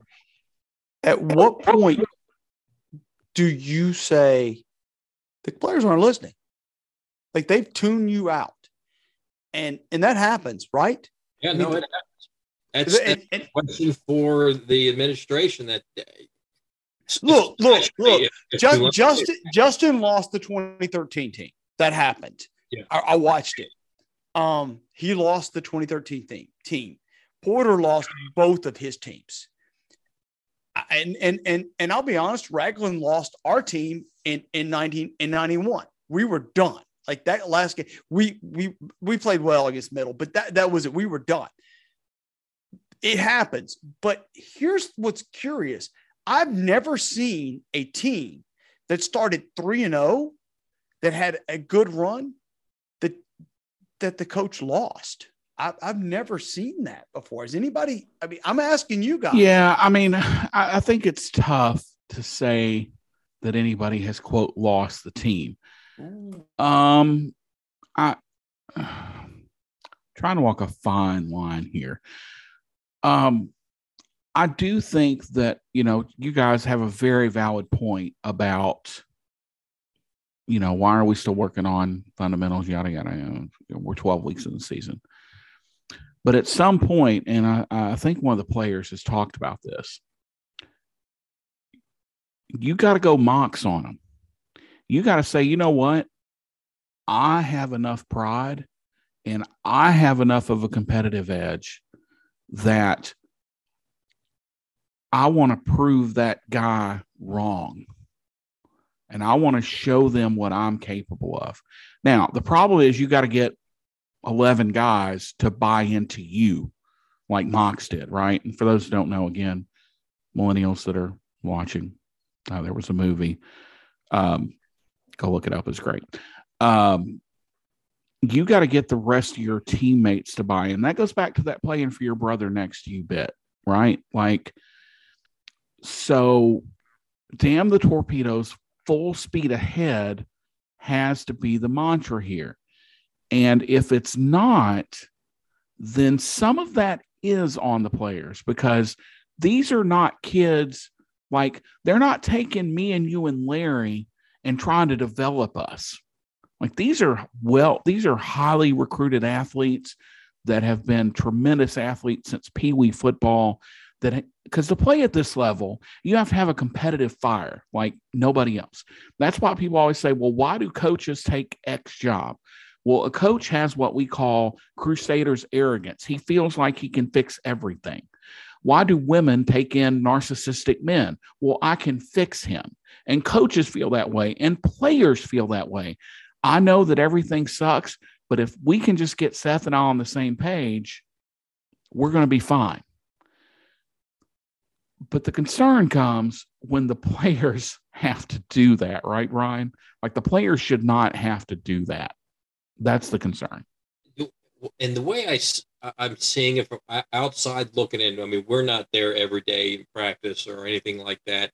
at what point do you say the players aren't listening? Like they've tuned you out. And and that happens, right? Yeah, no, it happens. That's, and, that's and, question for the administration that day. look, look, look. Just, Justin Justin lost the 2013 team. That happened. Yeah. I, I watched it. Um, he lost the 2013 team. team. Porter lost both of his teams. And and and and I'll be honest, Ragland lost our team in in 19 in 91. We were done. Like that last game, we we we played well against Middle, but that that was it. We were done. It happens. But here's what's curious. I've never seen a team that started 3 and 0 that had a good run that that the coach lost. I, have never seen that before. Has anybody? I mean, I'm asking you guys. Yeah, I mean, I, I think it's tough to say that anybody has quote lost the team. Um, I trying to walk a fine line here. Um, I do think that you know you guys have a very valid point about you know, why are we still working on fundamentals? Yada yada. yada. We're 12 weeks in the season. But at some point, and I, I think one of the players has talked about this, you got to go Mox on them. You got to say, you know what? I have enough pride and I have enough of a competitive edge that I want to prove that guy wrong. And I want to show them what I'm capable of. Now, the problem is you got to get 11 guys to buy into you like Mox did, right? And for those who don't know, again, millennials that are watching, uh, there was a movie. Um, go look it up. It's great. Um, you got to get the rest of your teammates to buy in. That goes back to that playing for your brother next to you bit, right? Like, so damn the torpedoes, full speed ahead has to be the mantra here. And if it's not, then some of that is on the players because these are not kids like they're not taking me and you and Larry and trying to develop us. Like these are well, these are highly recruited athletes that have been tremendous athletes since Pee Wee football. That because to play at this level, you have to have a competitive fire like nobody else. That's why people always say, well, why do coaches take X job? Well, a coach has what we call crusader's arrogance. He feels like he can fix everything. Why do women take in narcissistic men? Well, I can fix him. And coaches feel that way, and players feel that way. I know that everything sucks, but if we can just get Seth and I on the same page, we're going to be fine. But the concern comes when the players have to do that, right, Ryan? Like the players should not have to do that. That's the concern. And the way I, I'm seeing it from outside looking in, I mean, we're not there every day in practice or anything like that.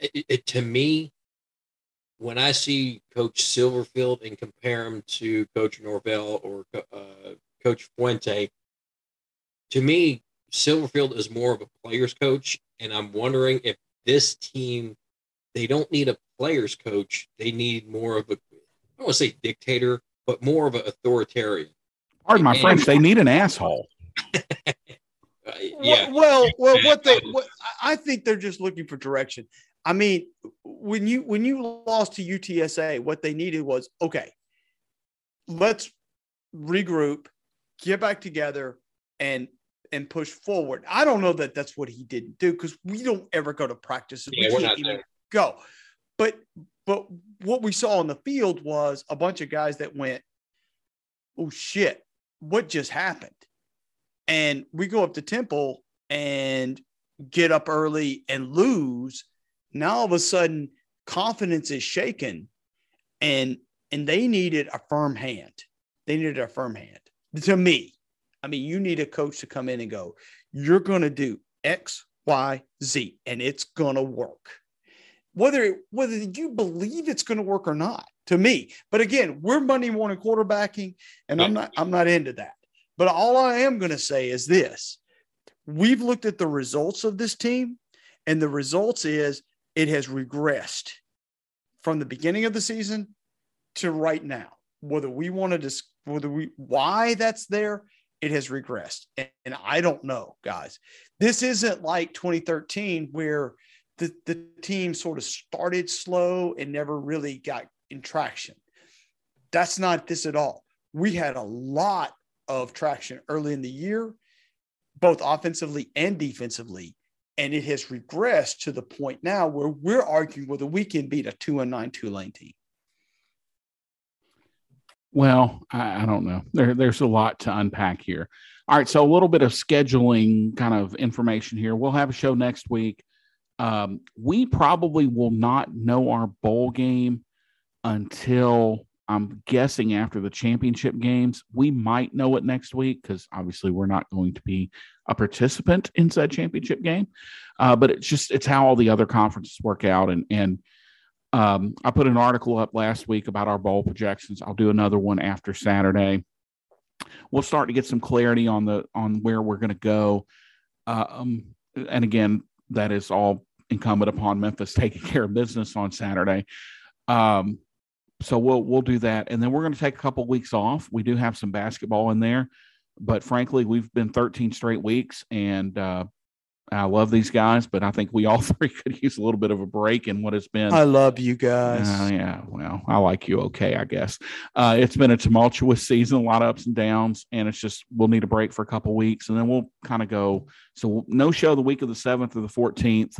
It, it, to me, when I see Coach Silverfield and compare him to Coach Norvell or uh, Coach Fuente, to me, Silverfield is more of a player's coach. And I'm wondering if this team, they don't need a player's coach. They need more of a, I don't want to say dictator, but more of an authoritarian. Pardon my and, French. They need an asshole. uh, yeah. Well, well, what they, what, I think they're just looking for direction. I mean, when you when you lost to UTSA, what they needed was okay. Let's regroup, get back together, and and push forward. I don't know that that's what he didn't do because we don't ever go to practice. Yeah, we can't even there. go. But but what we saw on the field was a bunch of guys that went, oh shit, what just happened? And we go up to Temple and get up early and lose. Now all of a sudden, confidence is shaken, and and they needed a firm hand. They needed a firm hand. To me, I mean, you need a coach to come in and go, you're going to do X, Y, Z, and it's going to work. Whether whether you believe it's going to work or not to me. But again we're monday morning quarterbacking and i'm not i'm not into that. But all i am going to say is this. We've looked at the results of this team and the results is it has regressed from the beginning of the season to right now whether we want to dis- whether we why that's there it has regressed and, and i don't know guys this isn't like 2013 where the, the team sort of started slow and never really got in traction. That's not this at all. We had a lot of traction early in the year, both offensively and defensively. And it has regressed to the point now where we're arguing whether we can beat a two and nine Tulane team. Well, I, I don't know. There, there's a lot to unpack here. All right, so a little bit of scheduling kind of information here. We'll have a show next week. Um, we probably will not know our bowl game until I'm guessing after the championship games. We might know it next week because obviously we're not going to be a participant in said championship game. Uh, but it's just it's how all the other conferences work out. And and um, I put an article up last week about our bowl projections. I'll do another one after Saturday. We'll start to get some clarity on the on where we're going to go. Um, and again, that is all incumbent upon Memphis taking care of business on Saturday. Um, so we'll we'll do that, and then we're going to take a couple weeks off. We do have some basketball in there, but frankly, we've been 13 straight weeks, and uh, I love these guys, but I think we all three could use a little bit of a break in what has been. I love you guys. Uh, yeah, well, I like you. Okay, I guess uh, it's been a tumultuous season, a lot of ups and downs, and it's just we'll need a break for a couple weeks, and then we'll kind of go. So no show the week of the seventh or the fourteenth,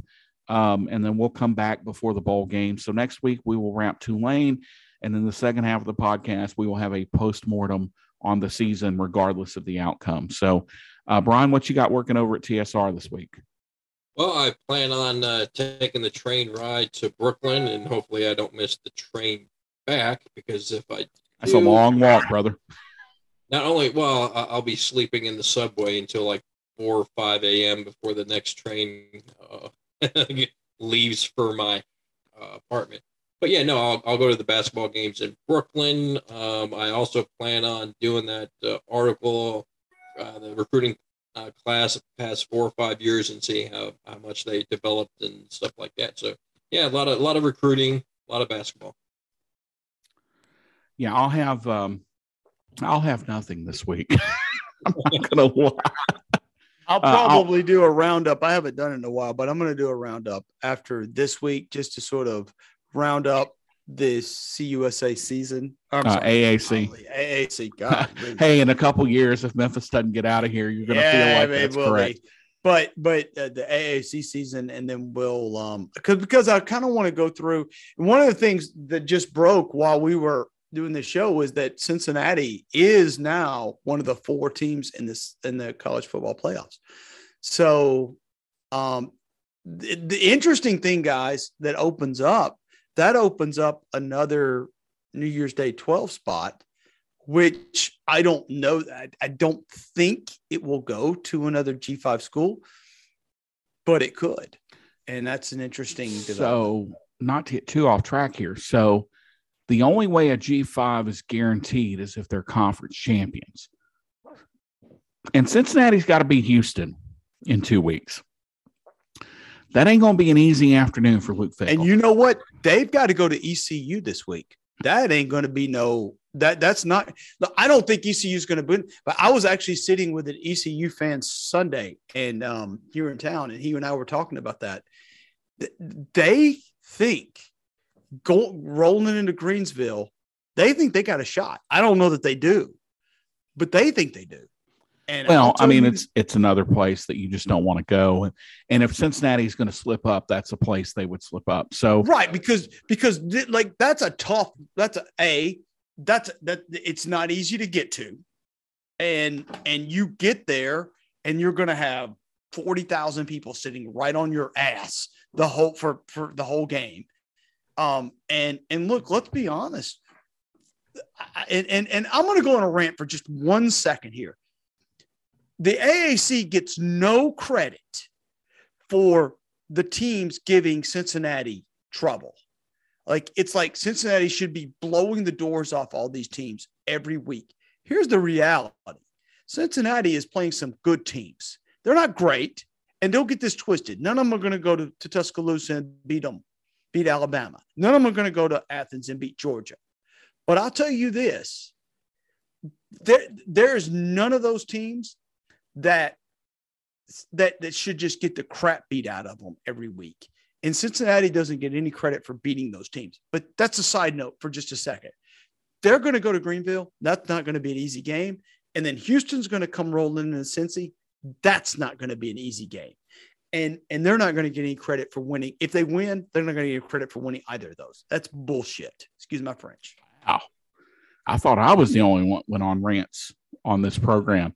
um, and then we'll come back before the bowl game. So next week we will wrap Tulane, and then the second half of the podcast we will have a post mortem on the season, regardless of the outcome. So uh, Bryan, what you got working over at TSR this week? Well, I plan on uh, taking the train ride to Brooklyn, and hopefully, I don't miss the train back because if I that's a long walk, brother. Not only, well, I'll be sleeping in the subway until like four or five a.m. before the next train uh, leaves for my uh, apartment. But yeah, no, I'll, I'll go to the basketball games in Brooklyn. Um, I also plan on doing that uh, article uh, the recruiting uh, class of the past four or five years and see how, how much they developed and stuff like that. So yeah, a lot of a lot of recruiting, a lot of basketball. Yeah, I'll have um, I'll have nothing this week. I'm not gonna lie. I'll probably uh, I'll, do a roundup. I haven't done it in a while, but I'm going to do a roundup after this week just to sort of round up this CUSA season. Uh, AAC. AAC. God. hey, in a couple years, if Memphis doesn't get out of here, you're going to yeah, feel like that's correct. Be. But but uh, the AAC season, and then we'll um because because I kind of want to go through. One of the things that just broke while we were doing the show was that Cincinnati is now one of the four teams in this in the college football playoffs. So um the, the interesting thing, guys, that opens up that opens up another New Year's Day 12 spot, which I don't know. I, I don't think it will go to another G5 school, but it could. And that's an interesting So, not to get too off track here. So, the only way a G5 is guaranteed is if they're conference champions. And Cincinnati's got to beat Houston in two weeks. That ain't going to be an easy afternoon for Luke Fickell. And you know what? They've got to go to ECU this week. That ain't going to be no that that's not. I don't think ECU is going to win. But I was actually sitting with an ECU fan Sunday and um, here in town, and he and I were talking about that. They think go rolling into Greenville. They think they got a shot. I don't know that they do, but they think they do. And well, I mean, it's it's another place that you just don't want to go, and if Cincinnati's going to slip up, that's a place they would slip up. So right, because because like that's a tough. That's a, a that's that it's not easy to get to, and and you get there, and you're going to have forty thousand people sitting right on your ass the whole for for the whole game. Um, and and look, let's be honest. And, and, and I'm going to go on a rant for just one second here the AAC gets no credit for the teams giving Cincinnati trouble. Like it's like Cincinnati should be blowing the doors off all these teams every week. Here's the reality Cincinnati is playing some good teams. They're not great, and don't get this twisted. None of them are going to go to, to Tuscaloosa and beat them, beat Alabama. None of them are going to go to Athens and beat Georgia. But I'll tell you this there, there's none of those teams that that that should just get the crap beat out of them every week. And Cincinnati doesn't get any credit for beating those teams. But that's a side note for just a second. They're going to go to Greenville. That's not going to be an easy game. And then Houston's going to come rolling into Cincy. That's not going to be an easy game. And and they're not going to get any credit for winning. If they win, they're not going to get credit for winning either of those. That's bullshit. Excuse my French. Wow. I thought I was the only one went on rants on this program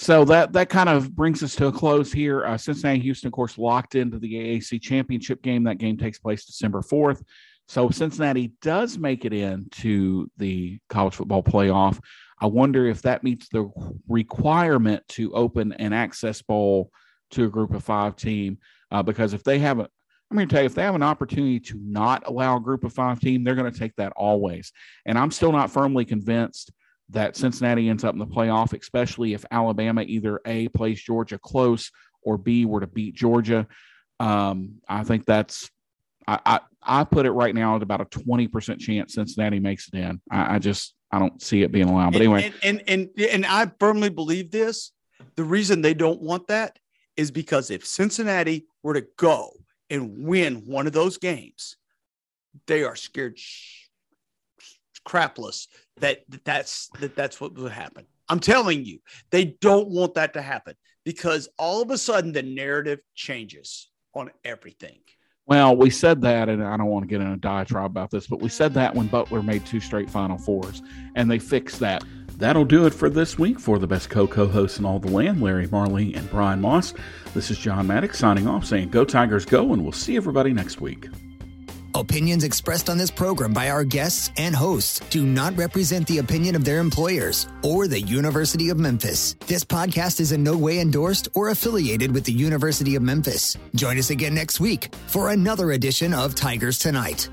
so that that kind of brings us to a close here. Uh, Cincinnati Houston, of course, locked into the AAC championship game. That game takes place December 4th. So Cincinnati does make it into the college football playoff. I wonder if that meets the requirement to open an access bowl to a group of five team. Uh, because if they have a, I'm going to tell you, if they have an opportunity to not allow a group of five team, they're going to take that always. And I'm still not firmly convinced that Cincinnati ends up in the playoff, especially if Alabama either A plays Georgia close or B were to beat Georgia. Um, I think that's I, I, I put it right now at about a twenty percent chance Cincinnati makes it in. I, I, just I don't see it being allowed. But anyway, and, and and and I firmly believe this. The reason they don't want that is because if Cincinnati were to go and win one of those games, they are scared crapless that that's that that's what would happen. I'm telling you, they don't want that to happen because all of a sudden the narrative changes on everything. Well, we said that, and I don't want to get in a diatribe about this, but we said that when Butler made two straight Final Fours, and they fixed that. That'll do it for this week for the best co hosts in all the land, Larry Marley and Bryan Moss. This is John Maddox signing off, saying Go Tigers Go, and we'll see everybody next week. Opinions expressed on this program by our guests and hosts do not represent the opinion of their employers or the University of Memphis. This podcast is in no way endorsed or affiliated with the University of Memphis. Join us again next week for another edition of Tigers Tonight.